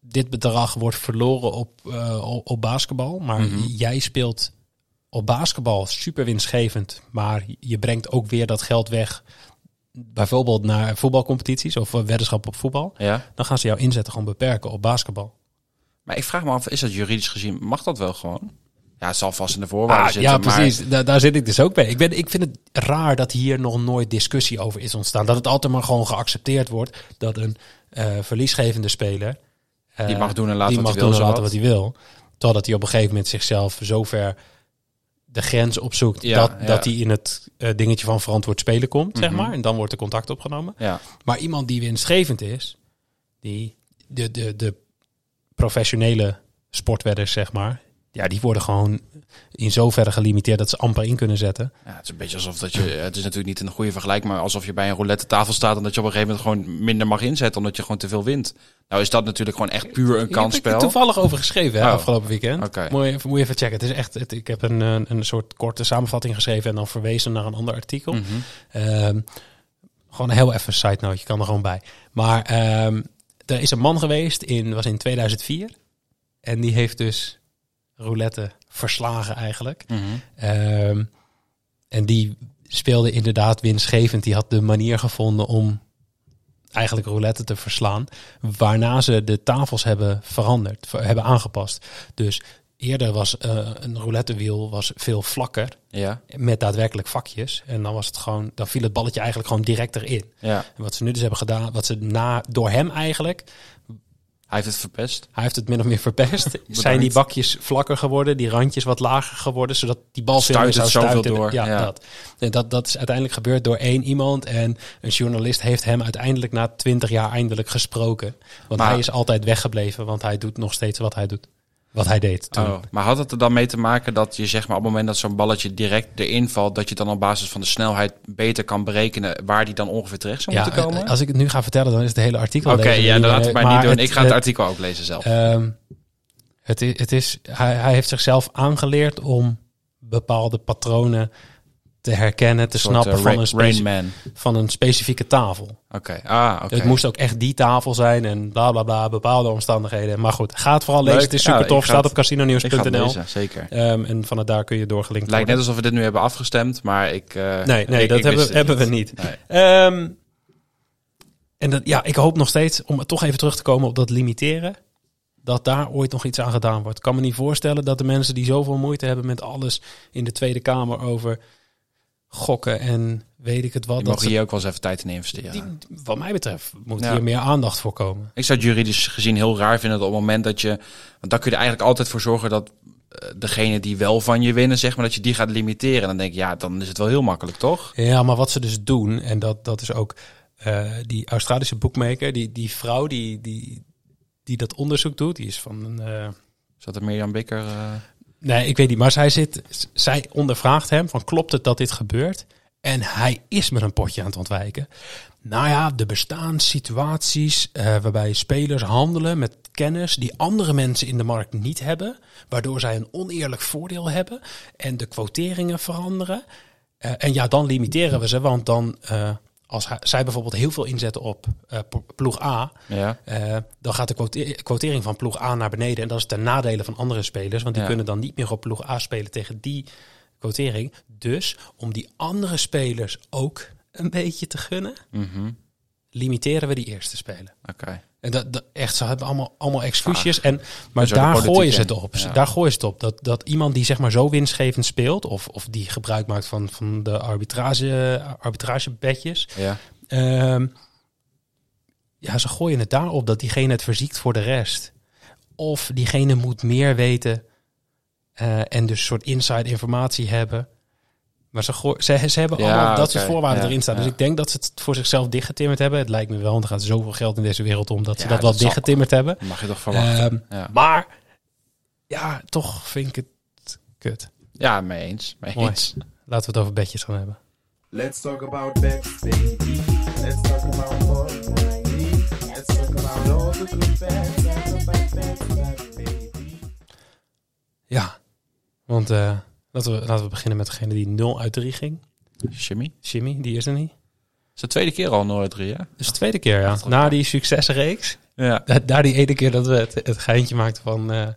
dit bedrag wordt verloren op, eh, op, basketbal, maar Mhm. jij speelt op basketbal super winstgevend, maar je brengt ook weer dat geld weg, bijvoorbeeld naar voetbalcompetities of weddenschap op voetbal, Ja. dan gaan ze jouw inzetten gewoon beperken op basketbal. Maar ik vraag me af, is dat juridisch gezien, mag dat wel gewoon? Ja, het zal vast in de voorwaarden Ah, zitten. ja, maar- precies. Daar, daar zit ik dus ook bij. Ik, ben, ik vind het raar dat hier nog nooit discussie over is ontstaan. Dat het altijd maar gewoon geaccepteerd wordt dat een eh, verliesgevende speler... eh, Die mag doen en laten wat hij wil, laten wat hij wil. Totdat hij op een gegeven moment zichzelf zover de grens opzoekt... Ja, dat, ja. dat hij in het eh, dingetje van verantwoord spelen komt, zeg Mhm. maar. En dan wordt er contact opgenomen. Ja. Maar iemand die winstgevend is, die de, de, de professionele sportwedders, zeg maar, ja, die worden gewoon in zoverre gelimiteerd dat ze amper in kunnen zetten. ja, het is een beetje alsof dat je, het is natuurlijk niet een goede vergelijking, maar alsof je bij een roulette tafel staat en dat je op een gegeven moment gewoon minder mag inzetten omdat je gewoon te veel wint. Nou is dat natuurlijk gewoon echt puur een Ik heb er kansspel. toevallig over geschreven hè, Oh. afgelopen weekend. Oké. Moet, je, even- moet je even checken. Het is echt, het- ik heb een, een, soort korte samenvatting geschreven en dan verwezen naar een ander artikel. Mhm. Ehm, gewoon heel even een side note, je kan er gewoon bij. Maar ehm, er is een man geweest, in, was in 2004. En die heeft dus roulette verslagen eigenlijk. Mhm. Ehm, en die speelde inderdaad winstgevend. Die had de manier gevonden om eigenlijk roulette te verslaan. Waarna ze de tafels hebben veranderd, ver- hebben aangepast. Dus eerder was eh, een roulettewiel was veel vlakker Ja, met daadwerkelijk vakjes. En dan was het gewoon, dan viel het balletje eigenlijk gewoon direct erin. ja. En wat ze nu dus hebben gedaan, wat ze na door hem eigenlijk, Hij heeft het verpest. hij heeft het min of meer verpest. zijn die bakjes vlakker geworden, die randjes wat lager geworden, zodat die bal veel meer zou stuiten. door, Ja, ja. Dat. En dat. Dat is uiteindelijk gebeurd door één iemand en een journalist heeft hem uiteindelijk na twintig jaar eindelijk gesproken. Want Maar- hij is altijd weggebleven, want hij doet nog steeds wat hij doet. Wat hij deed toen. Oh, maar had het er dan mee te maken dat je zeg maar op het moment dat zo'n balletje direct erin valt, dat je dan op basis van de snelheid beter kan berekenen waar die dan ongeveer terecht zou Ja, moeten komen? als ik het nu ga vertellen, dan is het hele artikel. Oké, ja, dat laat het mij niet doen. ik ga het, het- artikel ook lezen zelf. Ehm, het is, het is, hij, hij heeft zichzelf aangeleerd om bepaalde patronen te herkennen, te soort, snappen eh, van, een Rain Man. van een specifieke tafel. Oké, ah, oké. Het moest ook echt die tafel zijn en bla bla bla, bepaalde omstandigheden. Maar goed, ga het vooral lezen. Leuk. Het is Ja, super tof, staat op casinonews.nl. Zeker. Ehm, en vanuit daar kun je doorgelinkt lijkt net alsof we dit nu hebben afgestemd, maar ik... eh, Nee, nee ik- dat ik hebben, hebben we niet. Nee. Ehm, en dat, ja, ik hoop nog steeds, om toch even terug te komen op dat limiteren, dat daar ooit nog iets aan gedaan wordt. Ik kan me niet voorstellen dat de mensen die zoveel moeite hebben met alles in de Tweede Kamer over gokken en weet ik het wat. Dat ze- hier ook wel eens even tijd in investeren. die, wat mij betreft moet Ja. hier meer aandacht voor komen. Ik zou het juridisch gezien heel raar vinden dat op het moment dat je... Want dan kun je er eigenlijk altijd voor zorgen dat eh, degene die wel van je winnen, zeg maar, dat je die gaat limiteren. En dan denk ik, ja, dan is het wel heel makkelijk, toch? Ja, maar wat ze dus doen, en dat, dat is ook eh, die Australische boekmaker, die, die vrouw die, die, die dat onderzoek doet, die is van een... eh, Zat er Mirjam Bikker... eh, Nee, ik weet niet. Maar zij, zit, zij ondervraagt hem van klopt het dat dit gebeurt? En hij is met een potje aan het ontwijken. Nou ja, er bestaan situaties eh, waarbij spelers handelen met kennis die andere mensen in de markt niet hebben. Waardoor zij een oneerlijk voordeel hebben en de quoteringen veranderen. Eh, en ja, dan limiteren we ze, want dan... eh, als hij- zij bijvoorbeeld heel veel inzetten op eh, ploeg A, ja. eh, dan gaat de quote- quotering van ploeg A naar beneden. En dat is ten nadele van andere spelers. Want die Ja. kunnen dan niet meer op ploeg A spelen tegen die quotering. Dus om die andere spelers ook een beetje te gunnen, Mhm. Limiteren we die eerste spelen. Oké. En dat, dat echt, ze hebben allemaal, allemaal excuusjes. En, maar daar gooien ze het op. Ja. Daar gooien ze het op. Dat, dat iemand die zeg maar zo winstgevend speelt, of, of die gebruik maakt van, van de arbitrage, arbitragebedjes. Ja. Ehm, ja, ze gooien het daarop dat diegene het verziekt voor de rest. Of diegene moet meer weten eh, en dus een soort inside informatie hebben. Maar ze, ze, ze hebben Ja, allemaal dat soort oké. voorwaarden Ja, erin staan. Dus ja. ik denk dat ze het voor zichzelf dichtgetimmerd hebben. Het lijkt me wel, want er gaat zoveel geld in deze wereld om dat ze dat wel dat zal- dichtgetimmerd hebben. Mag je toch verwachten. Ehm, ja. Maar ja, toch vind ik het kut. ja, mee eens. Mee Mooi. eens. Laten we het over bedjes gaan hebben. Let's talk about bets, baby. Let's talk about. Let's talk about all the good baby. Ja, want eh, laten, we, laten we beginnen met degene die 0 uit 3 ging. Jimmy? Jimmy, die is er niet. is de tweede keer al 0 3, hè? Dus de tweede keer, ja. Na die succesreeks. Ja. Da- Daar die ene keer dat we het, het geintje maakten van... eh,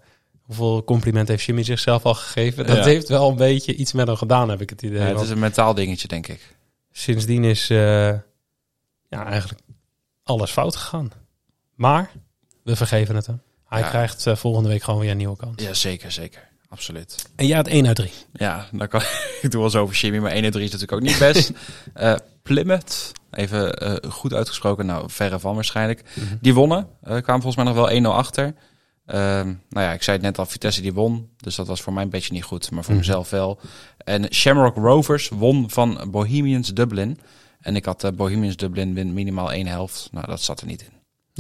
hoeveel compliment heeft Jimmy zichzelf al gegeven. Dat Ja. heeft wel een beetje iets met hem gedaan, heb ik het idee. Ja, het is een mentaal dingetje, denk ik. Sindsdien is eh, ja, eigenlijk alles fout gegaan. Maar we vergeven het hem. Hij Ja. krijgt eh, volgende week gewoon weer een nieuwe kans. Ja, zeker, zeker. Absoluut. En jij had 1 uit 3. Ja, dan kan, ik doe wel zo over Jimmy, maar 1 en 3 is natuurlijk ook niet best. Eh, Plymouth, even eh, goed uitgesproken, nou verre van waarschijnlijk. Die wonnen, eh, kwamen volgens mij nog wel 1-0 achter. Ehm, nou ja, ik zei het net al, Vitesse die won, dus dat was voor mij een beetje niet goed, maar voor Mhm. mezelf wel. En Shamrock Rovers won van Bohemians Dublin. En ik had Bohemians Dublin win minimaal één helft. Nou, dat zat er niet in.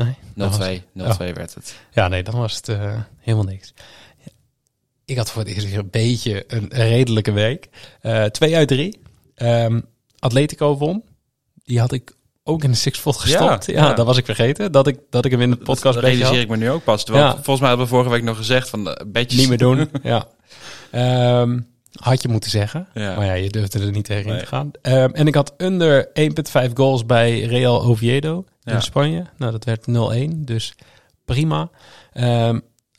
Nee. 0-2, dat was- 0-2 werd het. Ja, nee, dan was het helemaal niks. Ik had voor het eerst weer een beetje een redelijke week. Eh twee uit drie. Ehm, Atletico won. Die had ik ook in de Sixfold gestopt. Ja, ja. dat was ik vergeten. Dat ik, dat ik hem in de podcast dat realiseer ik me nu ook pas. Terwijl, Ja. volgens mij hadden we vorige week nog gezegd van eh, bedjes. Niet meer doen. ja. Ehm, had je moeten zeggen. Maar ja, je durfde er niet tegen in Nee. te gaan. Ehm, en ik had onder 1,5 goals bij Real Oviedo in Spanje. Nou, dat werd 0-1. Dus prima.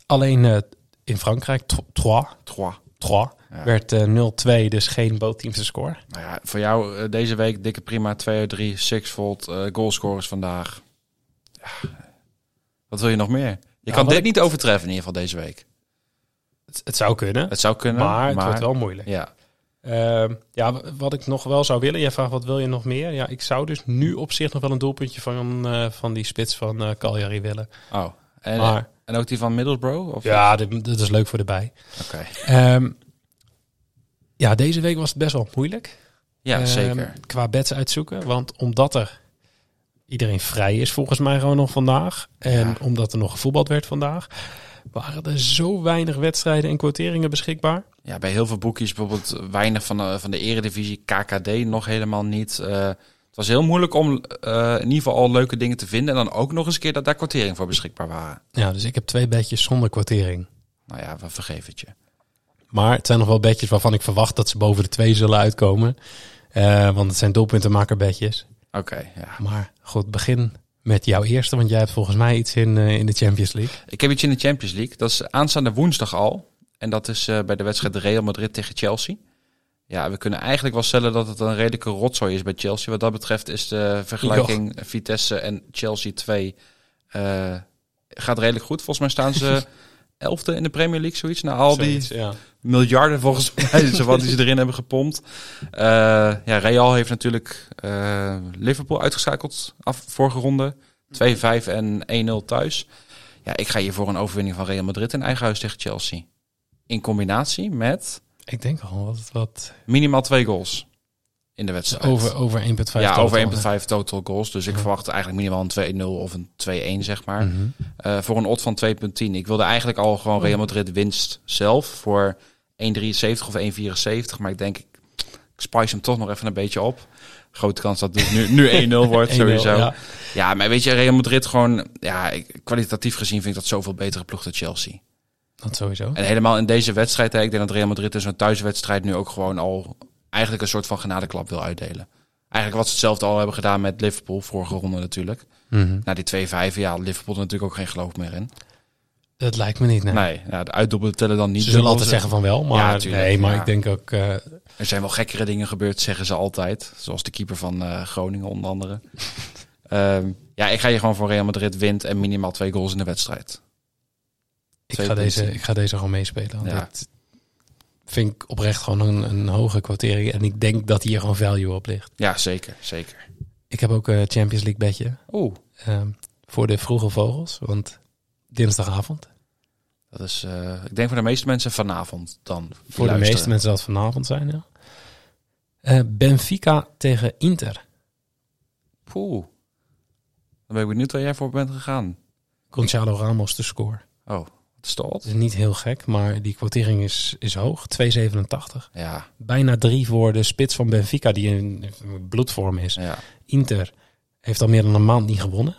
Alleen eh, in Frankrijk, 3 Trois. 3 Ja. werd eh, 0-2. Dus geen bootteamse score. Nou ja, voor jou eh, deze week dikke prima. 2 uit 3, sixfold, eh goalscorers vandaag. Ja, wat wil je nog meer? Je Ja, kan dit ik- niet overtreffen in ieder geval deze week. Het, het zou kunnen, Het zou kunnen, maar maar... het wordt wel moeilijk. Ja, Ehm, ja, wat ik nog wel zou willen. Jij vraagt wat wil je nog meer? Ja, ik zou dus nu op zich nog wel een doelpuntje van, van die spits van eh Cagliari willen. oh. En, Maar en ook die van Middlesbrough? Of? ja, dit, dit is leuk voor erbij. Oké. Ehm, ja, deze week was het best wel moeilijk. Ja, Ehm, zeker. Qua bets uitzoeken. Want omdat er iedereen vrij is volgens mij gewoon nog vandaag. En Ja. omdat er nog gevoetbald werd vandaag. Waren er zo weinig wedstrijden en quoteringen beschikbaar. Ja, bij heel veel boekjes bijvoorbeeld weinig van de, van de eredivisie. KKD nog helemaal niet. Eh, het was heel moeilijk om eh, in ieder geval al leuke dingen te vinden. En dan ook nog eens een keer dat daar kwartering voor beschikbaar waren. Ja, dus ik heb twee bedjes zonder quotering. Nou ja, we vergeven het je. Maar het zijn nog wel bedjes waarvan ik verwacht dat ze boven de twee zullen uitkomen. Eh, want het zijn doelpuntenmakerbedjes. Oké, ja. Maar goed, begin met jouw eerste. Want jij hebt volgens mij iets in, eh, in de Champions League. Ik heb iets in de Champions League. Dat is aanstaande woensdag al. En dat is bij de wedstrijd Real Madrid tegen Chelsea. Ja, we kunnen eigenlijk wel stellen dat het een redelijke rotzooi is bij Chelsea. Wat dat betreft is de vergelijking Vitesse en Chelsea 2 eh, gaat redelijk goed. Volgens mij staan ze elfde in de Premier League, zoiets. Na al die ja. miljarden volgens mij, zo wat die ze erin hebben gepompt. Eh, ja, Real heeft natuurlijk eh, Liverpool uitgeschakeld af vorige ronde. 2-5 en 1-0 thuis. Ja, ik ga hier voor een overwinning van Real Madrid in eigen huis tegen Chelsea. In combinatie met Ik denk al wat, wat minimaal twee goals in de wedstrijd. over, over 1,5 ja, over hè? 1,5 total goals. Dus ik verwacht eigenlijk minimaal een 2-0 of een 2-1, zeg maar. Eh, voor een odd van 2,10. Ik wilde eigenlijk al gewoon Real Madrid winst zelf voor 1,73 of 1,74. Maar ik denk, ik, spice hem toch nog even een beetje op. Grote kans dat het nu, nu 1-0 wordt, 1-0, sowieso. ja. Ja. maar weet je, Real Madrid gewoon... Ja, ik, kwalitatief gezien vind ik dat zoveel betere ploeg dan Chelsea. Dat sowieso. En helemaal in deze wedstrijd, hè, ik denk dat Real Madrid in zo'n thuiswedstrijd nu ook gewoon al eigenlijk een soort van genadeklap wil uitdelen. Eigenlijk wat ze hetzelfde al hebben gedaan met Liverpool, vorige ronde natuurlijk. Mhm. Na die 2-5, ja, Liverpool er natuurlijk ook geen geloof meer in. Dat lijkt me niet, nee. Nee, ja, de uitdobbelen tellen dan niet. Ze zullen altijd zeggen van wel, maar, Ja, nee, maar ja. ik denk ook... eh, Er zijn wel gekkere dingen gebeurd, zeggen ze altijd. Zoals de keeper van eh, Groningen onder andere. Ehm, ja, ik ga hier gewoon voor Real Madrid wint en minimaal twee goals in de wedstrijd. Ik, ga deze, ik ga deze gewoon meespelen. Want Ja. dit vind ik oprecht gewoon een, een hoge quotering. En ik denk dat hier gewoon value op ligt. Ja, zeker, zeker. Ik heb ook een Champions League bedje Oeh, ehm, voor de vroege vogels. Want dinsdagavond. dat is, eh, ik denk voor de meeste mensen vanavond dan. Voor de meeste mensen het vanavond zijn, ja. Eh, Benfica tegen Inter. Poeh. Dan ben ik benieuwd waar jij voor bent gegaan. Gonzalo Ramos de score. Oh, wat is niet heel gek, maar die quotering is, is hoog. 2,87. Ja, Bijna drie voor de spits van Benfica, die in bloedvorm is. ja. Inter heeft al meer dan een maand niet gewonnen.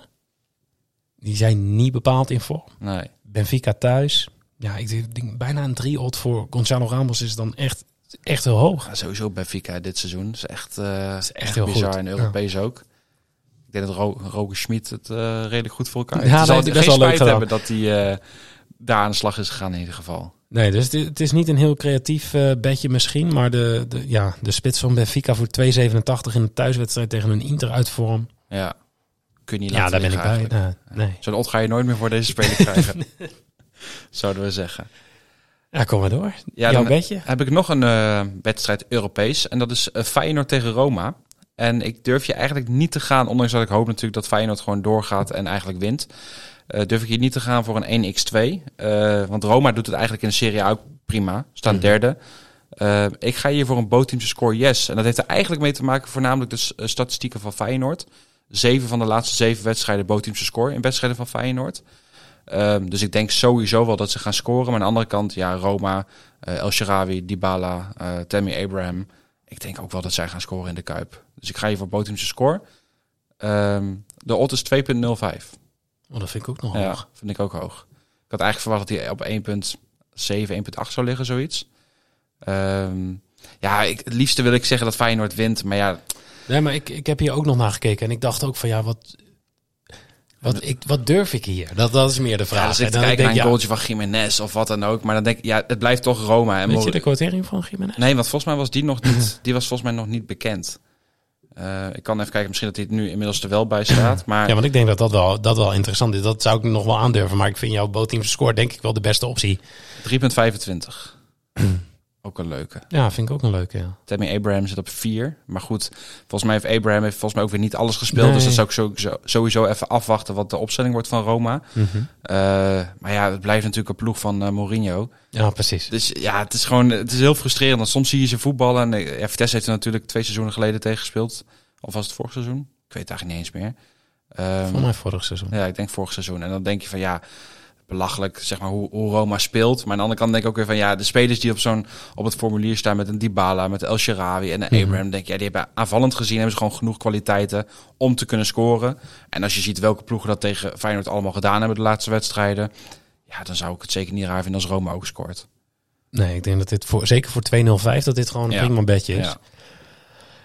Die zijn niet bepaald in vorm. Nee. Benfica thuis. Ja, ik denk bijna een drie odd voor Gonzalo Ramos is dan echt, echt heel hoog. Ja, sowieso Benfica dit seizoen. is echt, eh is echt echt heel bizar goed. en Europees ook. Ik denk dat Ro Roger Schmid het eh, redelijk goed voor elkaar heeft. Ja, zal het best wel leuk gedaan. hebben dat hij eh, daar aan de slag is gegaan in ieder geval. Nee, dus het is, niet een heel creatief eh, bedje misschien. Maar de, de, ja, de spits van Benfica voor 2,87 in de thuiswedstrijd tegen een Inter uit vorm. Ja, kun je niet Ja, laten daar ben ik bij. Nee. Zo'n odd ga je nooit meer voor deze speler krijgen. Zouden we zeggen. Ja, kom maar door. Ja, Jouw dan bedje? heb ik nog een eh, wedstrijd Europees. En dat is eh, Feyenoord tegen Roma. En ik durf je eigenlijk niet te gaan, ondanks dat ik hoop natuurlijk dat Feyenoord gewoon doorgaat en eigenlijk wint. eh, durf ik hier niet te gaan voor een 1x2. Eh, want Roma doet het eigenlijk in de Serie A ook prima. Staan Mhm. derde. Eh, ik ga hier voor een bootteamse score yes. En dat heeft er eigenlijk mee te maken voornamelijk de statistieken van Feyenoord. Zeven van de laatste zeven wedstrijden bootteamse score in wedstrijden van Feyenoord. Ehm, dus ik denk sowieso wel dat ze gaan scoren. Maar aan de andere kant, ja, Roma, El Sharawi, Dybala, Tammy Abraham. Ik denk ook wel dat zij gaan scoren in de Kuip. Dus ik ga hier voor bootteamse score. Ehm, de odd is 2,05. Oh, dat vind ik ook nog Ja, hoog. vind ik ook hoog. Ik had eigenlijk verwacht dat hij op 1,7, 1,8 zou liggen, zoiets. Ehm, ja, ik, het liefste wil ik zeggen dat Feyenoord wint. Maar ja, Nee, maar ik, ik heb hier ook nog naar gekeken. En ik dacht ook van ja, wat, wat, ik, wat durf ik hier? Dat, dat is meer de ja vraag. En ik te dan kijken naar denk een goaltje van Jiménez of wat dan ook. Maar dan denk ik, ja, het blijft toch Roma. En ja, weet je de quotering van Jiménez? Nee, want volgens mij was die nog niet, die was volgens mij nog niet bekend. Eh, ik kan even kijken, misschien dat hij het nu inmiddels er wel bij staat. Maar Ja, want ik denk dat dat wel, dat wel interessant is. Dat zou ik nog wel aandurven. Maar ik vind jouw bootteamse score denk ik wel de beste optie. 3,25. ook een leuke. Ja, vind ik ook een leuke. Ja. Tammy Abraham zit op 4. Maar goed, volgens mij heeft Abraham heeft volgens mij ook weer niet alles gespeeld. Nee. Dus dat zou ik sowieso, sowieso even afwachten wat de opstelling wordt van Roma. Mhm. Eh, maar ja, het blijft natuurlijk een ploeg van eh, Mourinho. ja, precies. Dus ja, het is gewoon het is heel frustrerend. Want soms zie je ze voetballen. En ja, Vitesse heeft er natuurlijk twee seizoenen geleden tegen gespeeld. Of was het vorig seizoen? Ik weet het eigenlijk niet eens meer. Ehm, Voor mij vorig seizoen. ja, ik denk vorig seizoen. En dan denk je van ja, belachelijk zeg maar hoe, hoe Roma speelt. Maar aan de andere kant denk ik ook weer van ja, de spelers die op zo'n op het formulier staan met een Dybala, met El Sharawi en een Mhm. Abraham, denk je, ja, die hebben aanvallend gezien hebben ze gewoon genoeg kwaliteiten om te kunnen scoren. En als je ziet welke ploegen dat tegen Feyenoord allemaal gedaan hebben de laatste wedstrijden, ja, dan zou ik het zeker niet raar vinden als Roma ook scoort. Nee, ik denk dat dit voor, zeker voor 205 dat dit gewoon een Ja. prima bedje is.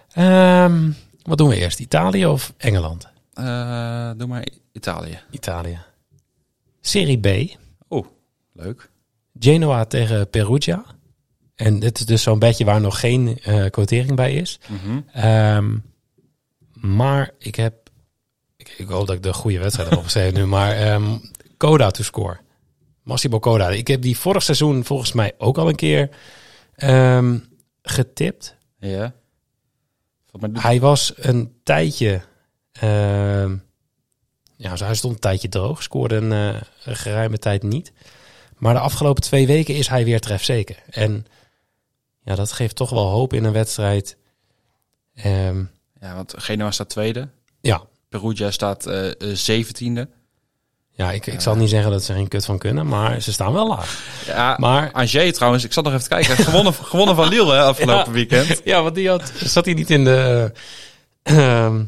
Ja. Ehm, wat doen we eerst? Italië of Engeland? Eh, doe maar Italië. Italië. Serie B. Oeh, leuk. Genoa tegen Perugia. En dit is dus zo'n bedje waar nog geen eh quotering bij is. Mhm. Ehm, maar ik heb... Ik, ik hoop dat ik de goede wedstrijd heb opgeschreven nu. Maar ehm Coda to score. Massimo Coda. Ik heb die vorig seizoen volgens mij ook al een keer ehm, getipt. Ja. Hij was een tijdje... ja, hij stond een tijdje droog. Scoorde een, een geruime tijd niet. Maar de afgelopen twee weken is hij weer trefzeker. En ja, dat geeft toch wel hoop in een wedstrijd. Ehm, Ja, want Genoa staat tweede. ja, Perugia staat eh, eh, zeventiende. ja ik, ik zal niet zeggen dat ze er geen kut van kunnen, maar ze staan wel laag. Ja, Maar Angers trouwens, ik zat nog even te kijken. Gewonnen, gewonnen van Lille hè, afgelopen Ja. weekend. ja, want die had, zat hij niet in de, ehm,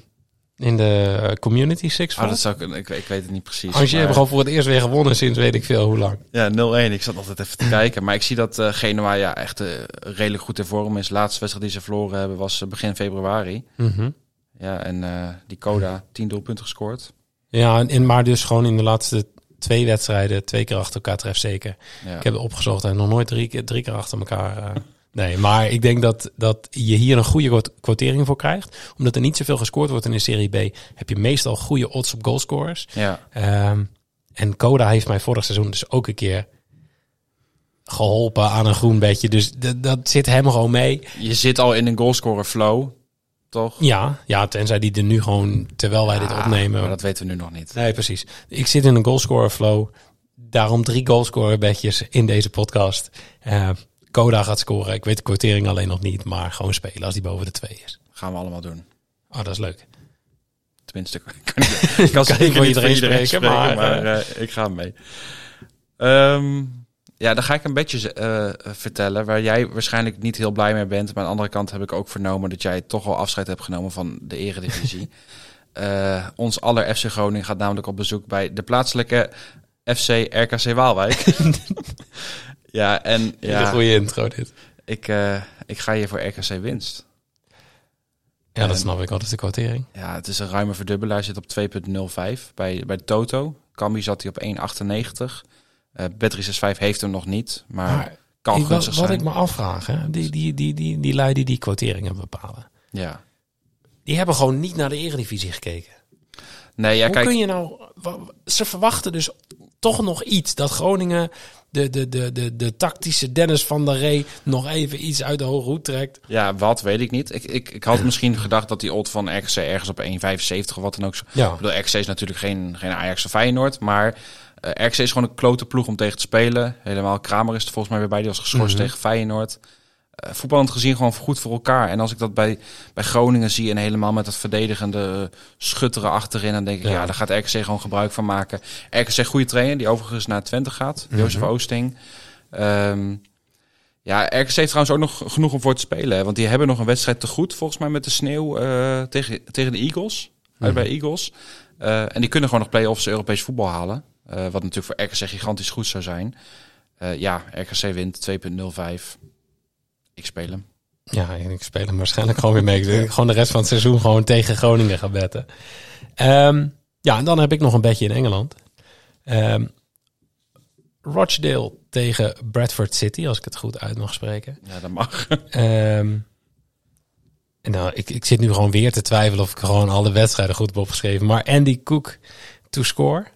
in de Community Six Oh, dat zou ik, ik, ik weet het niet precies. Angers maar- hebben gewoon voor het eerst weer gewonnen sinds weet ik veel hoe lang. Ja, 0-1. Ik zat altijd even te kijken. Maar ik zie dat eh Genoa ja, echt eh, redelijk goed in vorm is. De laatste wedstrijd die ze verloren hebben was eh, begin februari. Mhm. Ja, en eh, die Coda 10 doelpunten gescoord. Ja, en, maar dus gewoon in de laatste twee wedstrijden, twee keer achter elkaar treft zeker. Ja. Ik heb het opgezocht en nog nooit drie, keer- drie keer achter elkaar. Nee, maar ik denk dat, dat je hier een goede quot- quotering voor krijgt. Omdat er niet zoveel gescoord wordt in de Serie B, heb je meestal goede odds op goalscorers. ja. Ehm, en Coda heeft mij vorig seizoen dus ook een keer geholpen aan een groen bedje. Dus dat zit hem gewoon mee. Je zit al in een goalscorer flow, toch? Ja, ja, tenzij die er nu gewoon, terwijl wij dit opnemen. Maar dat weten we nu nog niet. Nee, precies. Ik zit in een goalscorer flow. Daarom drie goalscorer bedjes in deze podcast. Eh Coda gaat scoren. Ik weet de quotering alleen nog niet, maar gewoon spelen als die boven de twee is. Gaan we allemaal doen. Oh, dat is leuk. Tenminste, ik kan, ik kan zeker voor niet voor iedereen iedereen spreken, spreken, maar, maar, eh, ik ga mee. Ehm, ja, dan ga ik een beetje eh, vertellen waar jij waarschijnlijk niet heel blij mee bent. Maar aan de andere kant heb ik ook vernomen dat jij toch al afscheid hebt genomen van de eredivisie. Eh, ons aller FC Groningen gaat namelijk op bezoek bij de plaatselijke FC RKC Waalwijk. Ja, en Ja. Een goede intro dit. ik, eh, ik ga hier voor RKC winst. Ja, dat snap ik. Wat is de quotering? Ja, het is een ruime verdubbelaar. Hij zit op 2,05 bij, bij Toto. Cambi zat hij op 1,98. Eh Bet365 heeft hem nog niet, maar, Maar kan ik- wat, gunstig wat zijn. ik me afvraag, hè, die, die, die, die, die lui die die quoteringen bepalen. Ja. Die hebben gewoon niet naar de eredivisie gekeken. Nee, ja, Hoe kijk, kun je nou... Ze verwachten dus toch nog iets. Dat Groningen de, de, de, de, de tactische Dennis van der Ree nog even iets uit de hoge hoed trekt. ja, wat weet ik niet. Ik, ik, ik had misschien gedacht dat die odd van RKC ergens op 1,75 of wat dan ook. zo- Ja. Ik bedoel, RKC is natuurlijk geen, geen Ajax of Feyenoord, maar eh RKC is gewoon een klote ploeg om tegen te spelen. Helemaal Kramer is er volgens mij weer bij, die was geschorst Mhm. tegen Feyenoord. Eh voetballend gezien gewoon goed voor elkaar. En als ik dat bij, bij Groningen zie en helemaal met dat verdedigende schutteren achterin, dan denk ik, ja, Ja. daar gaat RKC gewoon gebruik van maken. RKC goede trainer, die overigens naar Twente gaat, Mhm. Jozef Oosting. Ehm, ja, RKC heeft trouwens ook nog genoeg om voor te spelen. Hè? Want die hebben nog een wedstrijd te goed, volgens mij, met de sneeuw eh, tegen, tegen de Eagles. Uit bij Eagles. Eh, en die kunnen gewoon nog play-offs Europees voetbal halen. Wat natuurlijk voor RKC gigantisch goed zou zijn. Ja, RKC wint 2.05. Ik speel hem. Ja, ik speel hem waarschijnlijk gewoon weer mee. Ik gewoon de rest van het seizoen gewoon tegen Groningen ga betten. Ehm, ja, en dan heb ik nog een bedje in Engeland. Ehm Rochdale tegen Bradford City, als ik het goed uit mag spreken. Ja, dat mag. Ehm, en nou, ik, ik zit nu gewoon weer te twijfelen of ik gewoon alle wedstrijden goed heb opgeschreven. Maar Andy Cook to score.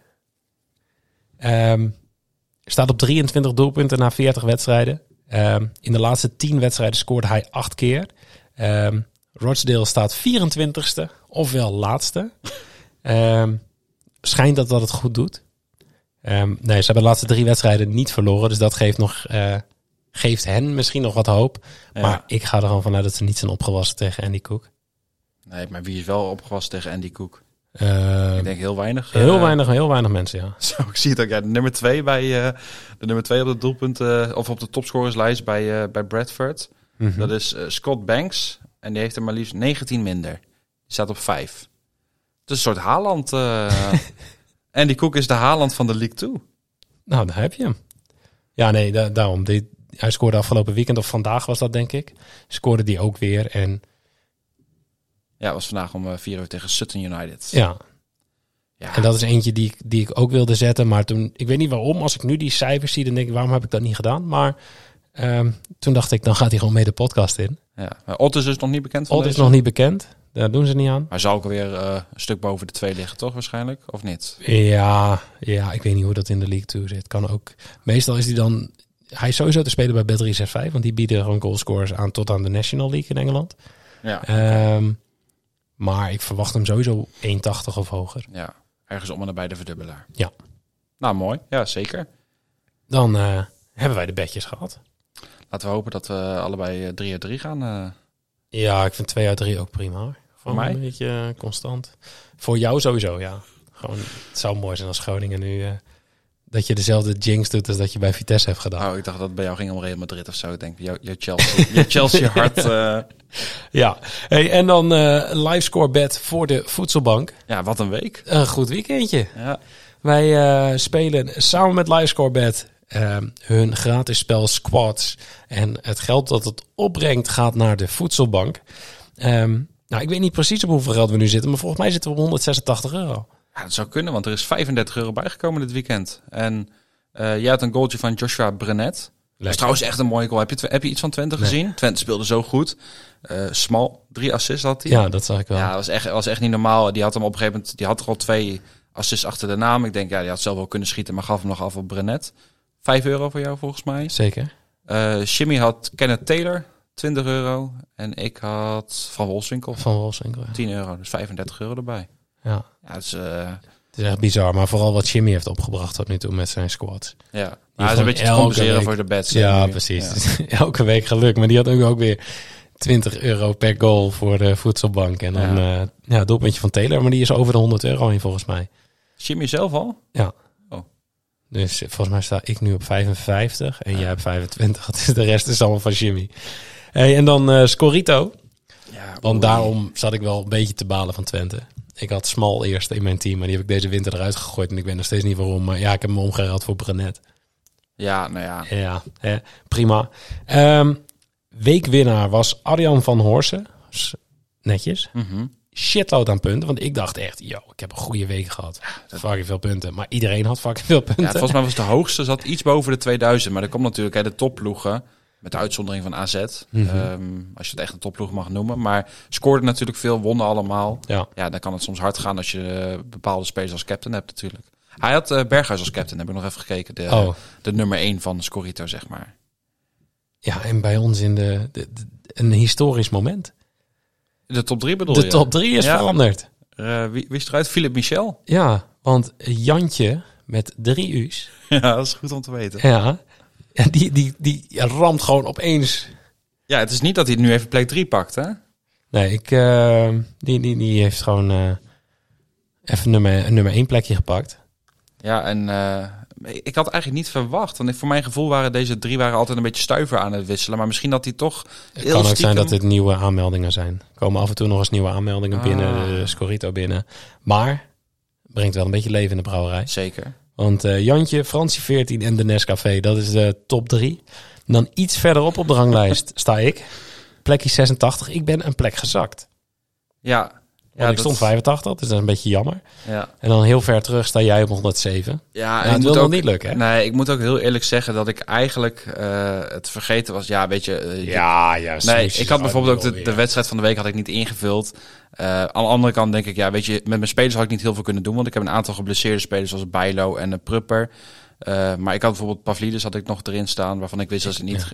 Staat op 23 doelpunten na 40 wedstrijden. Ehm, in de laatste 10 wedstrijden scoorde hij 8 keer. Rochdale staat 24ste, ofwel laatste. Ehm, schijnt dat dat het goed doet. Nee, ze hebben de laatste drie wedstrijden niet verloren. Dus dat geeft, nog, eh, geeft hen misschien nog wat hoop. Ja. Maar ik ga er gewoon vanuit dat ze niet zijn opgewassen tegen Andy Cook. Nee, maar wie is wel opgewassen tegen Andy Cook? Ehm, Ik denk heel weinig. heel, eh, weinig, heel weinig mensen, ja. Zo, ik zie het ook. Ja, de nummer twee bij eh, de nummer twee op de doelpunten of op de topscorerslijst bij, eh, bij Bradford. Mhm. Dat is eh, Scott Banks. En die heeft er maar liefst 19 minder. Die staat op 5. Het is een soort Haaland. eh Andy Cook is de Haaland van de League 2. Nou, daar heb je hem. Ja, nee, da- daarom. Die, hij scoorde afgelopen weekend, of vandaag was dat, denk ik. Scoorde die ook weer. En Ja, was vandaag om eh, 4 uur tegen Sutton United. ja, Ja, en dat is eentje die, ik- die ik ook wilde zetten. Maar toen, ik weet niet waarom, als ik nu die cijfers zie, dan denk ik, waarom heb ik dat niet gedaan? Maar ehm, toen dacht ik, dan gaat hij gewoon mee de podcast in. ja. Maar Ott is dus nog niet bekend Odd is nog niet bekend. Daar doen ze niet aan. Maar zal ook alweer eh, een stuk boven de 2 liggen, toch waarschijnlijk? Of niet? Ja, ja, ik weet niet hoe dat in de League 2 zit. Kan ook. Meestal is hij dan... Hij is sowieso te spelen bij Bet365, want die bieden gewoon goalscorers aan tot aan de National League in Engeland. Ja. Ehm, maar ik verwacht hem sowieso 1,80 of hoger. ja. Ergens om en nabij de verdubbelaar. Ja. Nou, mooi. Ja, zeker. Dan eh, hebben wij de bedjes gehad. Laten we hopen dat we allebei 3 uit 3 gaan. eh. Ja, ik vind 2 uit 3 ook prima. hoor. Gewoon mij? een beetje eh, constant. Voor jou sowieso, ja. Gewoon, het zou mooi zijn als Groningen nu... eh, dat je dezelfde jinx doet als dat je bij Vitesse hebt gedaan. Oh, ik dacht dat het bij jou ging om Real Madrid of zo. Ik denk, jouw jouw Chelsea, je Chelsea hart. eh, Ja, hey, en dan eh live score bet voor de voedselbank. ja, wat een week. Een goed weekendje. Ja. Wij eh, spelen samen met LiveScoreBet eh, hun gratis spel Squads. En het geld dat het opbrengt gaat naar de voedselbank. Ehm, nou, ik weet niet precies op hoeveel geld we nu zitten, maar volgens mij zitten we op 186 euro. Ja, dat zou kunnen, want er is 35 euro bijgekomen dit weekend. En eh jij had een goaltje van Joshua Brenet. Dat is trouwens echt een mooie goal. Heb je, heb je iets van Twente Nee. gezien? Twente speelde zo goed. Eh smal, drie assists had hij. Ja, dat zag ik wel. Ja, dat was echt, was echt niet normaal. Die had hem op een gegeven moment, die had er al twee assists achter de naam. Ik denk, ja, die had zelf wel kunnen schieten, maar gaf hem nog af op Brenet. 5 euro voor jou volgens mij. Zeker. Eh Jimmy had Kenneth Taylor, 20 euro. En ik had Van Wolfswinkel, Van Wolfswinkel. ja. 10 euro. Dus 35 euro erbij. Ja. Ja, het is, eh, Het is echt bizar, maar vooral wat Jimmy heeft opgebracht tot nu toe met zijn squads. ja. Maar hij is een beetje te compenseren week- voor de bets. Ja, nu. precies. Elke week geluk. Maar die had ook, ook weer 20 euro per goal voor de voedselbank. En dan Ja. ja. ja, doelpuntje van Taylor, maar die is over de 100 euro heen volgens mij. Jimmy zelf al? Dus eh, volgens mij sta ik nu op 55 en jij op 25. Dus de rest is allemaal van Jimmy. Hey, en dan eh Scorito. Ja, Want daarom zat ik wel een beetje te balen van Twente. Ik had Smal eerst in mijn team, maar die heb ik deze winter eruit gegooid. En ik weet nog steeds niet waarom. Maar ja, ik heb hem omgeruild voor Brenet. Ja, nou ja. Ja, hè, prima. Ehm, weekwinnaar was Arjan van Horsen. Netjes. Mhm. Shitload aan punten. Want ik dacht echt, yo, ik heb een goede week gehad. Fucking veel punten. Maar iedereen had fucking veel punten. Ja, volgens mij was de hoogste zat iets boven de 2000. Maar er komt natuurlijk hè, de topploegen. Met de uitzondering van AZ. Mhm. ehm, als je het echt een topploeg mag noemen. Maar scoorden natuurlijk veel, wonnen allemaal. Ja. Ja, dan kan het soms hard gaan als je eh, bepaalde spelers als captain hebt natuurlijk. Hij had eh, Berghuis als captain, heb ik nog even gekeken. De, Oh, de nummer 1 van Scorito, zeg maar. ja, en bij ons in de, de, de- een historisch moment. De top 3 bedoel De je? top 3 is Ja. veranderd. Eh, wie, is eruit? Philip Michel? Ja, want Jantje met drie U's. ja, dat is goed om te weten. Ja, ja die, die, die ramt gewoon opeens. Ja, het is niet dat hij nu even plek 3 pakt, hè? Nee, ik, eh, die, die, die heeft gewoon eh, even nummer, nummer 1 plekje gepakt. Ja, en eh, ik had eigenlijk niet verwacht. Want voor mijn gevoel waren deze drie waren altijd een beetje stuiver aan het wisselen. Maar misschien dat hij toch Het kan ook stiekem- zijn dat het nieuwe aanmeldingen zijn. Er komen af en toe nog eens nieuwe aanmeldingen Ah. binnen, de Scorito binnen. Maar brengt wel een beetje leven in de brouwerij. Zeker. Want eh, Jantje, Francie 14 en de Nescafé, dat is de top 3. Dan iets verderop op de ranglijst sta ik. Plekje 86. Ik ben een plek gezakt. Ja. Want ik stond 85, dus dat is een beetje jammer. Ja, En dan heel ver terug sta jij op 107. ja, Ja, en het wil ook niet lukken, hè? Nee, ik moet ook heel eerlijk zeggen dat ik eigenlijk eh, het vergeten was. Ja, weet je. eh, ja. Nee, ik had bijvoorbeeld ook de, de wedstrijd van de week had ik niet ingevuld. Eh, aan de andere kant denk ik, ja, weet je, met mijn spelers had ik niet heel veel kunnen doen. Want ik heb een aantal geblesseerde spelers zoals Bijlo en een Prupper. Maar ik had bijvoorbeeld Pavlidis had ik nog erin staan, waarvan ik wist dat ze niet,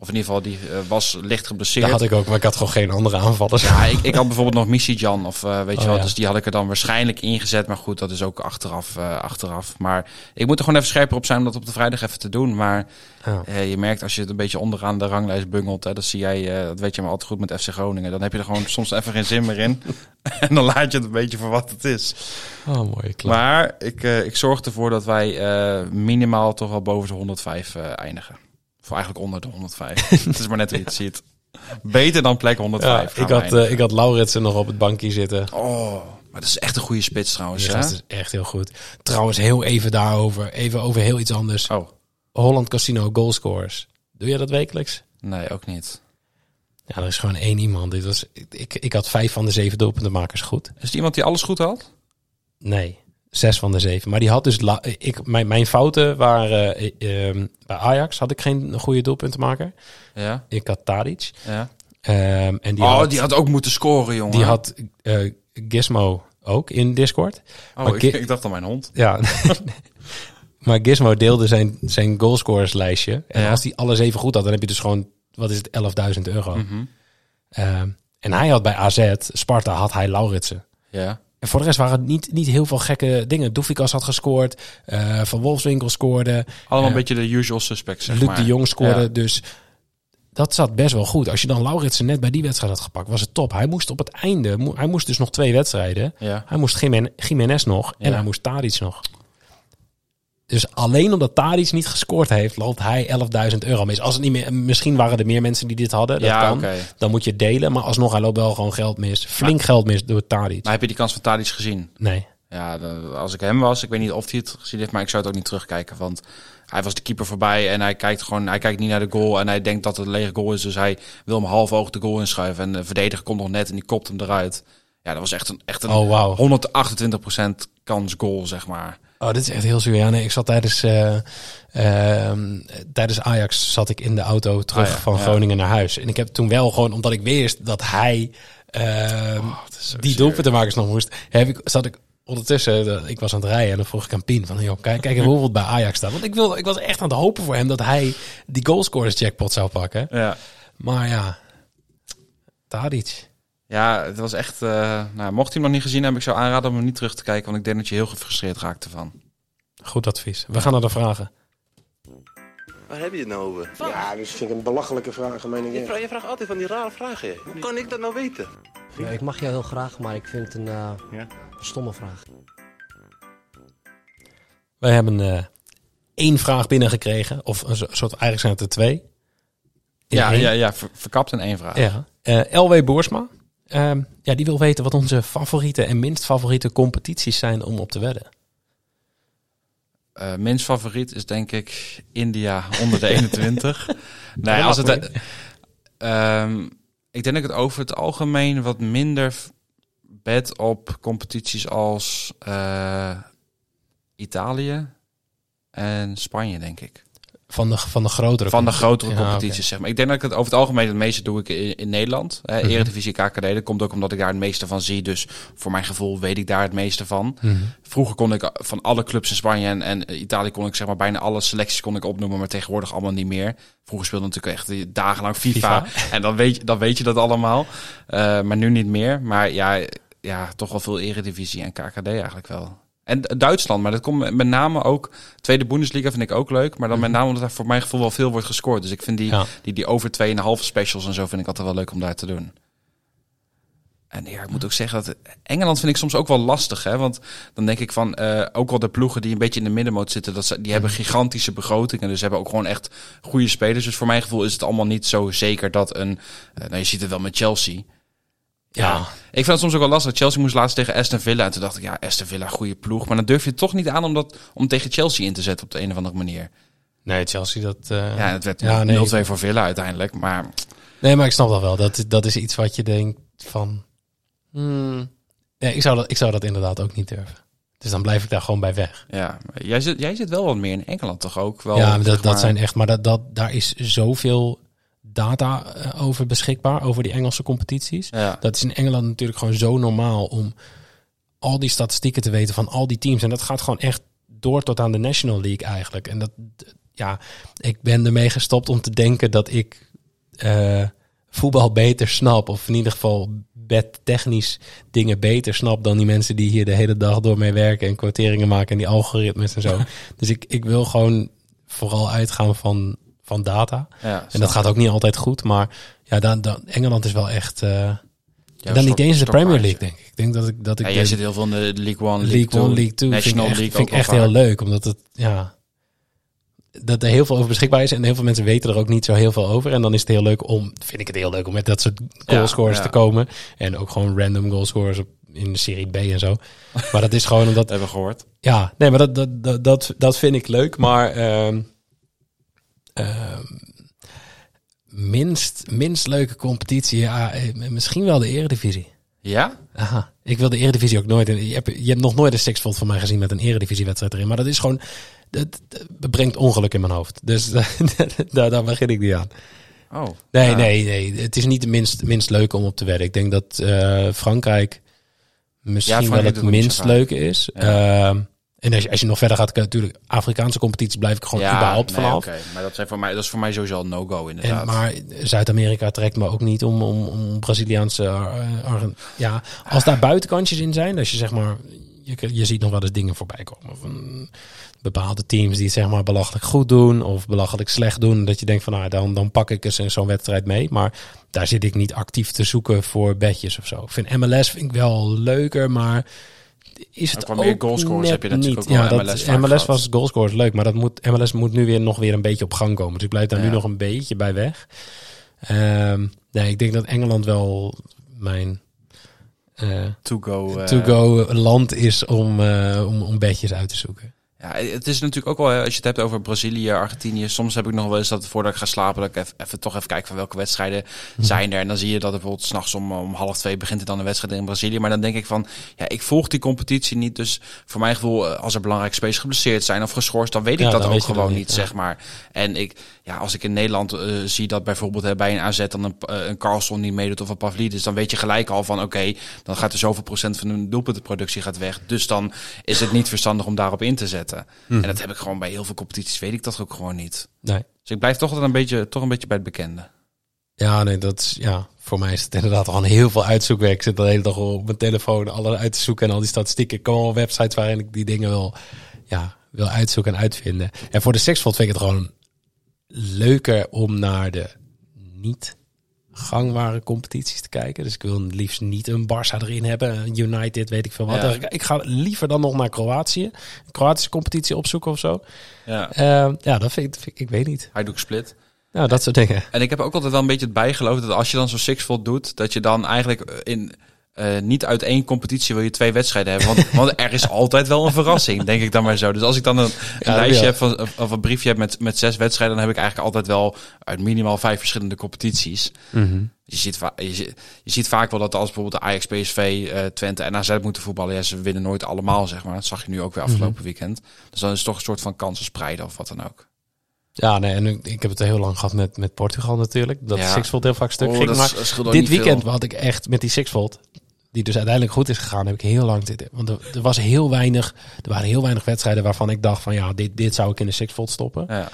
of in ieder geval die eh, was licht geblesseerd. Dat had ik ook, maar ik had gewoon geen andere aanvallers. Ja, ik, ik had bijvoorbeeld nog Missy-Jan of eh, weet je Oh, wel. ja. Dus die had ik er dan waarschijnlijk ingezet. Maar goed, dat is ook achteraf. eh, achteraf. Maar ik moet er gewoon even scherper op zijn om dat op de vrijdag even te doen. Maar Ja. je merkt als je het een beetje onderaan de ranglijst bungelt. Hè, dat zie jij, dat weet je maar altijd goed met FC Groningen. Dan heb je er gewoon soms even geen zin meer in. en dan laat je het een beetje voor wat het is. Oh, mooi. Klaar. Maar ik, ik zorg ervoor dat wij minimaal toch wel boven de 105 eh, eindigen. Of eigenlijk onder de 105. het is maar net hoe je het ziet. Beter dan plek 105. Ja, gaan ik, had, eh, ik had Lauritsen nog op het bankje zitten. Oh, maar dat is echt een goede spits trouwens. Hè? gast is echt heel goed. Trouwens, heel even daarover. Even over heel iets anders. Oh, Holland Casino goalscorers. Doe je dat wekelijks? nee, ook niet. Ja, er is gewoon één iemand. Dit was, ik, ik had vijf van de zeven doelpuntenmakers goed. Is het iemand die alles goed had? Nee, zes van de zeven. Maar die had dus... la- ik, mijn, mijn fouten waren... eh, ehm, bij Ajax had ik geen goede doelpuntenmaker. Ja. Ik had Tadic. ja. Ehm, en die oh, had, die had ook moeten scoren, jongen. die had eh, Gizmo ook in Discord. Oh, maar ik, dacht aan mijn hond. Ja. maar Gizmo deelde zijn, zijn goalscorerslijstje. En Ja. als hij alle zeven goed had, dan heb je dus gewoon, wat is het, 11.000 euro. Mhm. Ehm, en hij had bij AZ, Sparta, had hij Lauritsen. Ja. En voor de rest waren het niet, niet heel veel gekke dingen. Doefikas had gescoord, eh, Van Wolfswinkel scoorde, Allemaal Ja. een beetje de usual suspects, zeg Luc maar. de Jong scoorde. Ja. Dus dat zat best wel goed. Als je dan Lauritsen net bij die wedstrijd had gepakt, was het top. Hij moest op het einde, hij moest dus nog twee wedstrijden. Ja. Hij moest Jiménez nog en Ja. hij moest Tadic nog. Dus alleen omdat Tadic niet gescoord heeft, loopt hij 11.000 euro mis. Als het niet meer, misschien waren er meer mensen die dit hadden. Dat Ja, kan. Dan moet je delen. Maar alsnog, hij loopt wel gewoon geld mis. Flink geld mis door Tadic. Maar heb je die kans van Tadic gezien? Nee. Ja, als ik hem was, ik weet niet of hij het gezien heeft, maar ik zou het ook niet terugkijken. Want hij was de keeper voorbij en hij kijkt gewoon, hij kijkt niet naar de goal en hij denkt dat het een lege goal is. Dus hij wil hem half oog de goal inschuiven en de verdediger komt nog net en die kopt hem eruit. Ja, dat was echt een, echt een Oh, wauw. 128% kans goal, zeg maar. Oh, dit is echt heel zuur. Ja, nee, ik zat tijdens, eh, ehm, tijdens Ajax zat ik in de auto terug Ah, ja, van ja. Groningen naar huis. En ik heb toen wel gewoon, omdat ik wist dat hij ehm, Oh, die doelpuntenmakers nog moest, heb ik, zat ik ondertussen, eh, ik was aan het rijden en dan vroeg ik aan Pien van, joh, kijk, kijk het bij Ajax staat. Want ik, wil, ik was echt aan het hopen voor hem dat hij die goalscorers jackpot zou pakken. Ja. Maar ja, Tadic. Ja, het was echt... eh, nou, mocht hij hem nog niet gezien hebben, ik zou aanraden om hem niet terug te kijken. Want ik denk dat je heel gefrustreerd raakt ervan. Goed advies. We gaan naar de vragen. Waar heb je het nou over? Ja, dus vind ik een belachelijke vraag, meen ik. Je vraagt, je vraagt altijd van die rare vragen. Hoe kan ik dat nou weten? Ja, ik mag jou heel graag, maar ik vind het een eh, Ja. stomme vraag. Wij hebben eh, één vraag binnengekregen. Of een so- soort, eigenlijk zijn het er twee. In Ja, één. ja, ja ver- verkapt in één vraag. Ja. Eh, LW Boersma. Ehm, ja, die wil weten wat onze favoriete en minst favoriete competities zijn om op te wedden. Eh, minst favoriet is denk ik India onder de 21. nee, als het, ehm, ik denk dat ik het over het algemeen wat minder bed op competities als eh, Italië en Spanje, denk ik. Van de, van de grotere Van de competities. grotere Ja, competities, zeg maar. Ik denk dat ik het over het algemeen het meeste doe ik in, in Nederland. Hè, Mhm. Eredivisie, KKD. Dat komt ook omdat ik daar het meeste van zie. Dus voor mijn gevoel weet ik daar het meeste van. Mhm. Vroeger kon ik van alle clubs in Spanje en, en Italië kon ik zeg maar bijna alle selecties kon ik opnoemen, maar tegenwoordig allemaal niet meer. Vroeger speelde natuurlijk echt dagenlang FIFA, en dan weet, je, dan weet je dat allemaal. Eh, maar nu niet meer. Maar ja, ja, toch wel veel Eredivisie en KKD eigenlijk wel. En Duitsland, maar dat komt met name ook. Tweede Bundesliga vind ik ook leuk. Maar dan met name omdat daar voor mijn gevoel wel veel wordt gescoord. Dus ik vind die, Mhm. Ja. die, die over 2,5 specials en zo vind ik altijd wel leuk om daar te doen. En ja, ik moet ook zeggen dat Engeland vind ik soms ook wel lastig. Hè? Want dan denk ik van, eh, ook wel de ploegen die een beetje in de middenmoot zitten, dat ze, die hebben gigantische begrotingen. Dus hebben ook gewoon echt goede spelers. Dus voor mijn gevoel is het allemaal niet zo zeker dat een, eh, nou je ziet het wel met Chelsea. Ja. Ik vind het soms ook wel lastig. Chelsea moest laatst tegen Aston Villa. En toen dacht ik, ja, Aston Villa, goede ploeg. Maar dan durf je het toch niet aan om, dat, om tegen Chelsea in te zetten op de een of andere manier. Nee, Chelsea, dat... eh, Ja, het werd Ja, 0-2 nee. voor Villa uiteindelijk. Maar Nee, maar ik snap dat wel. Dat, dat is iets wat je denkt van... hmm, ja, ik, zou dat, ik zou dat inderdaad ook niet durven. Dus dan blijf ik daar gewoon bij weg. ja, jij zit, jij zit wel wat meer in Engeland toch ook? Wel, ja, dat, zeg dat zijn echt... Maar dat, dat, daar is zoveel data eh, over beschikbaar, over die Engelse competities. Ja. Dat is in Engeland natuurlijk gewoon zo normaal om al die statistieken te weten van al die teams. En dat gaat gewoon echt door tot aan de National League eigenlijk. En dat, ja, ik ben ermee gestopt om te denken dat ik eh, voetbal beter snap. Of in ieder geval bedtechnisch dingen beter snap dan die mensen die hier de hele dag door mee werken en quoteringen maken en die algoritmes en zo. dus ik, ik wil gewoon vooral uitgaan van, van data. Ja, En dat gaat ook niet altijd goed, maar ja, dan, dan, Engeland is wel echt. Jouw dan niet eens de Premier. League, denk ik. Ik denk dat ik dat ik Ja, jij zit heel veel in de League One, League, League Two, One, League Two vind ik National echt, League vind ik echt wel heel vaak. leuk, omdat het ja dat er heel veel over beschikbaar is en heel veel mensen weten er ook niet zo heel veel over. En dan is het heel leuk om, vind ik het heel leuk om met dat soort goalscorers ja. te komen en ook gewoon random goalscorers op in de Serie B en zo. Maar dat is gewoon omdat Dat hebben we gehoord. ja, nee, maar dat, dat, dat, dat, vind ik leuk. Maar ehm, minst, minst leuke competitie, ja, eh, misschien wel de Eredivisie. Ja? Aha. Ik wil de Eredivisie ook nooit. Je hebt, je hebt nog nooit een Sixfold van mij gezien met een Eredivisiewedstrijd erin. Maar dat is gewoon. Dat, dat brengt ongeluk in mijn hoofd. Dus daar, daar begin ik niet aan. Oh. Nee, Ja. nee, nee. Het is niet de minst, minst leuke om op te wedden. Ik denk dat eh, Frankrijk misschien Ja, Frankrijk wel het minst leuke is. Ehm, en als je, als je nog verder gaat, kan natuurlijk Afrikaanse competities blijf ik gewoon überhaupt nee, vanaf. oké. Maar dat, zijn voor mij, dat is voor mij sowieso een no-go En, inderdaad. maar Zuid-Amerika trekt me ook niet om, om, om Braziliaanse. eh, ja, als daar buitenkantjes in zijn, als je zeg maar. Je, je ziet nog wel eens dingen voorbij komen van bepaalde teams die het zeg maar belachelijk goed doen of belachelijk slecht doen. Dat je denkt van nou, dan, dan pak ik eens in zo'n wedstrijd mee. Maar daar zit ik niet actief te zoeken voor bedjes of zo. Ik vind MLS vind ik wel leuker, maar is het Ook wel meer net heb je natuurlijk niet. ook wel ja, MLS dat, vaak MLS gehad. was goalscores leuk, maar dat moet, MLS moet nu weer nog weer een beetje op gang komen. Dus ik blijf daar nu nog een beetje bij weg. Ehm, nee, ik denk dat Engeland wel mijn eh, To-go. eh, to-go land is om, eh, om, om bedjes uit te zoeken. Ja, het is natuurlijk ook wel, als je het hebt over Brazilië, Argentinië. Soms heb ik nog wel eens dat voordat ik ga slapen, dat ik even, even toch even kijken van welke wedstrijden zijn er. En dan zie je dat er bijvoorbeeld s'nachts om, om half twee begint er dan een wedstrijd in Brazilië. Maar dan denk ik van, ja, ik volg die competitie niet. Dus voor mijn gevoel, eh, als er belangrijke spelers geblesseerd zijn of geschorst, dan weet ik Ja, dat ook gewoon niet, zeg maar. En ik, ja, als ik in Nederland eh, zie dat bijvoorbeeld hè, bij een AZ dan een, eh, een Carlson niet meedoet of een Pavlidis, dan weet je gelijk al van, oké, dan gaat er zoveel procent van hun doelpuntenproductie gaat weg. Dus dan is het niet verstandig om daarop in te zetten. Mhm. En dat heb ik gewoon bij heel veel competities, weet ik dat ook gewoon niet. Nee. Dus ik blijf toch altijd een beetje, toch een beetje bij het bekende. Ja, nee, dat is, ja, voor mij is het inderdaad gewoon heel veel uitzoekwerk. Ik zit de hele dag op mijn telefoon alles uit te zoeken en al die statistieken. Ik kom al websites waarin ik die dingen wil, ja, wil uitzoeken en uitvinden. En voor de Sixfold vind ik het gewoon leuker om naar de niet gangbare competities te kijken. Dus ik wil liefst niet een Barça erin hebben, United, weet ik veel wat. Ja. Ik, ga liever dan nog naar Kroatië, een Kroatische competitie opzoeken of zo. Ja. Eh, ja, dat vind ik, vind ik, ik weet niet. Hij doet split. Nou, dat soort dingen. En ik heb ook altijd wel een beetje het bijgeloof dat als je dan zo'n sixfold doet, dat je dan eigenlijk in eh, niet uit één competitie wil je twee wedstrijden hebben. Want, want er is altijd wel een verrassing, denk ik dan maar zo. Dus als ik dan een, een Ja, lijstje ja. heb van, of een briefje heb met, met zes wedstrijden, dan heb ik eigenlijk altijd wel uit minimaal vijf verschillende competities. Je ziet, va- je, ziet- je ziet vaak wel dat als bijvoorbeeld de Ajax, PSV, eh, Twente en AZ moeten voetballen, ja, ze winnen nooit allemaal, zeg maar. Dat zag je nu ook weer afgelopen weekend. Dus dan is het toch een soort van kansen spreiden of wat dan ook. Ja, nee, en ik, heb het heel lang gehad met, met Portugal natuurlijk. Dat Ja. Sixfold heel vaak stuk Oh, ging. Maar dit weekend veel. had ik echt met die Sixfold, die dus uiteindelijk goed is gegaan, heb ik heel lang zitten. Want er, er was heel weinig, er waren heel weinig wedstrijden waarvan ik dacht van ja, dit, dit zou ik in de Sixfold stoppen. Ja.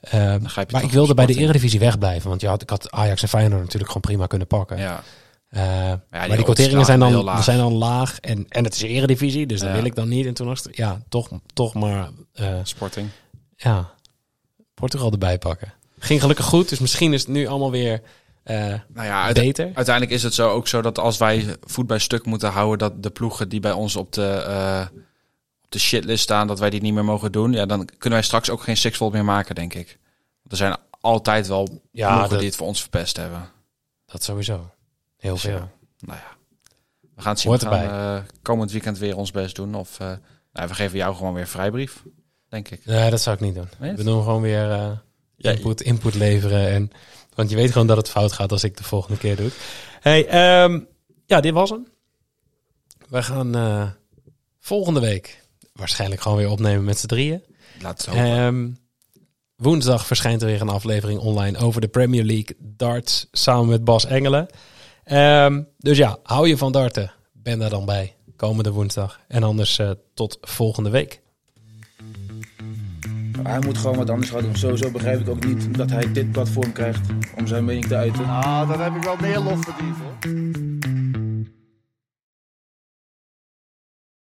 Ehm, maar ik wilde bij de. Eredivisie wegblijven. Want je had, ik had Ajax en Feyenoord natuurlijk gewoon prima kunnen pakken. Ja. Eh, maar die, quoteringen zijn dan, zijn dan laag. En, en het is Eredivisie, dus dat Ja. wil ik dan niet. En toen was het, ja, toch, toch maar eh, Sporting. ja, Portugal erbij pakken. Ging gelukkig goed, dus misschien is het nu allemaal weer Nou ja, uite- beter. uiteindelijk is het zo ook zo dat als wij voet bij stuk moeten houden, dat de ploegen die bij ons op de, eh, op de shitlist staan, dat wij die niet meer mogen doen. Ja, dan kunnen wij straks ook geen sixfold meer maken, denk ik. Want er zijn altijd wel Ja, ploegen dat- die het voor ons verpest hebben. Dat sowieso. Heel Dus veel. ja, nou ja, we gaan het zien. Hoort we gaan eh, komend weekend weer ons best doen. Of eh, nou, we geven jou gewoon weer vrijbrief, denk ik. Nee, dat zou ik niet doen. Nee? We doen gewoon weer eh, input, input leveren. En, want je weet gewoon dat het fout gaat als ik de volgende keer doe. Hey, ehm, ja, dit was hem. We gaan eh, volgende week waarschijnlijk gewoon weer opnemen met z'n drieën. Laat hopen. Ehm, woensdag verschijnt er weer een aflevering online over de Premier League darts samen met Bas Engelen. Ehm, dus ja, hou je van darten. Ben daar dan bij komende woensdag. En anders eh, tot volgende week. Hij moet gewoon wat anders gaan doen. Sowieso begrijp ik ook niet dat hij dit platform krijgt om zijn mening te uiten. Nou, daar heb ik wel meer lof verdiend hoor.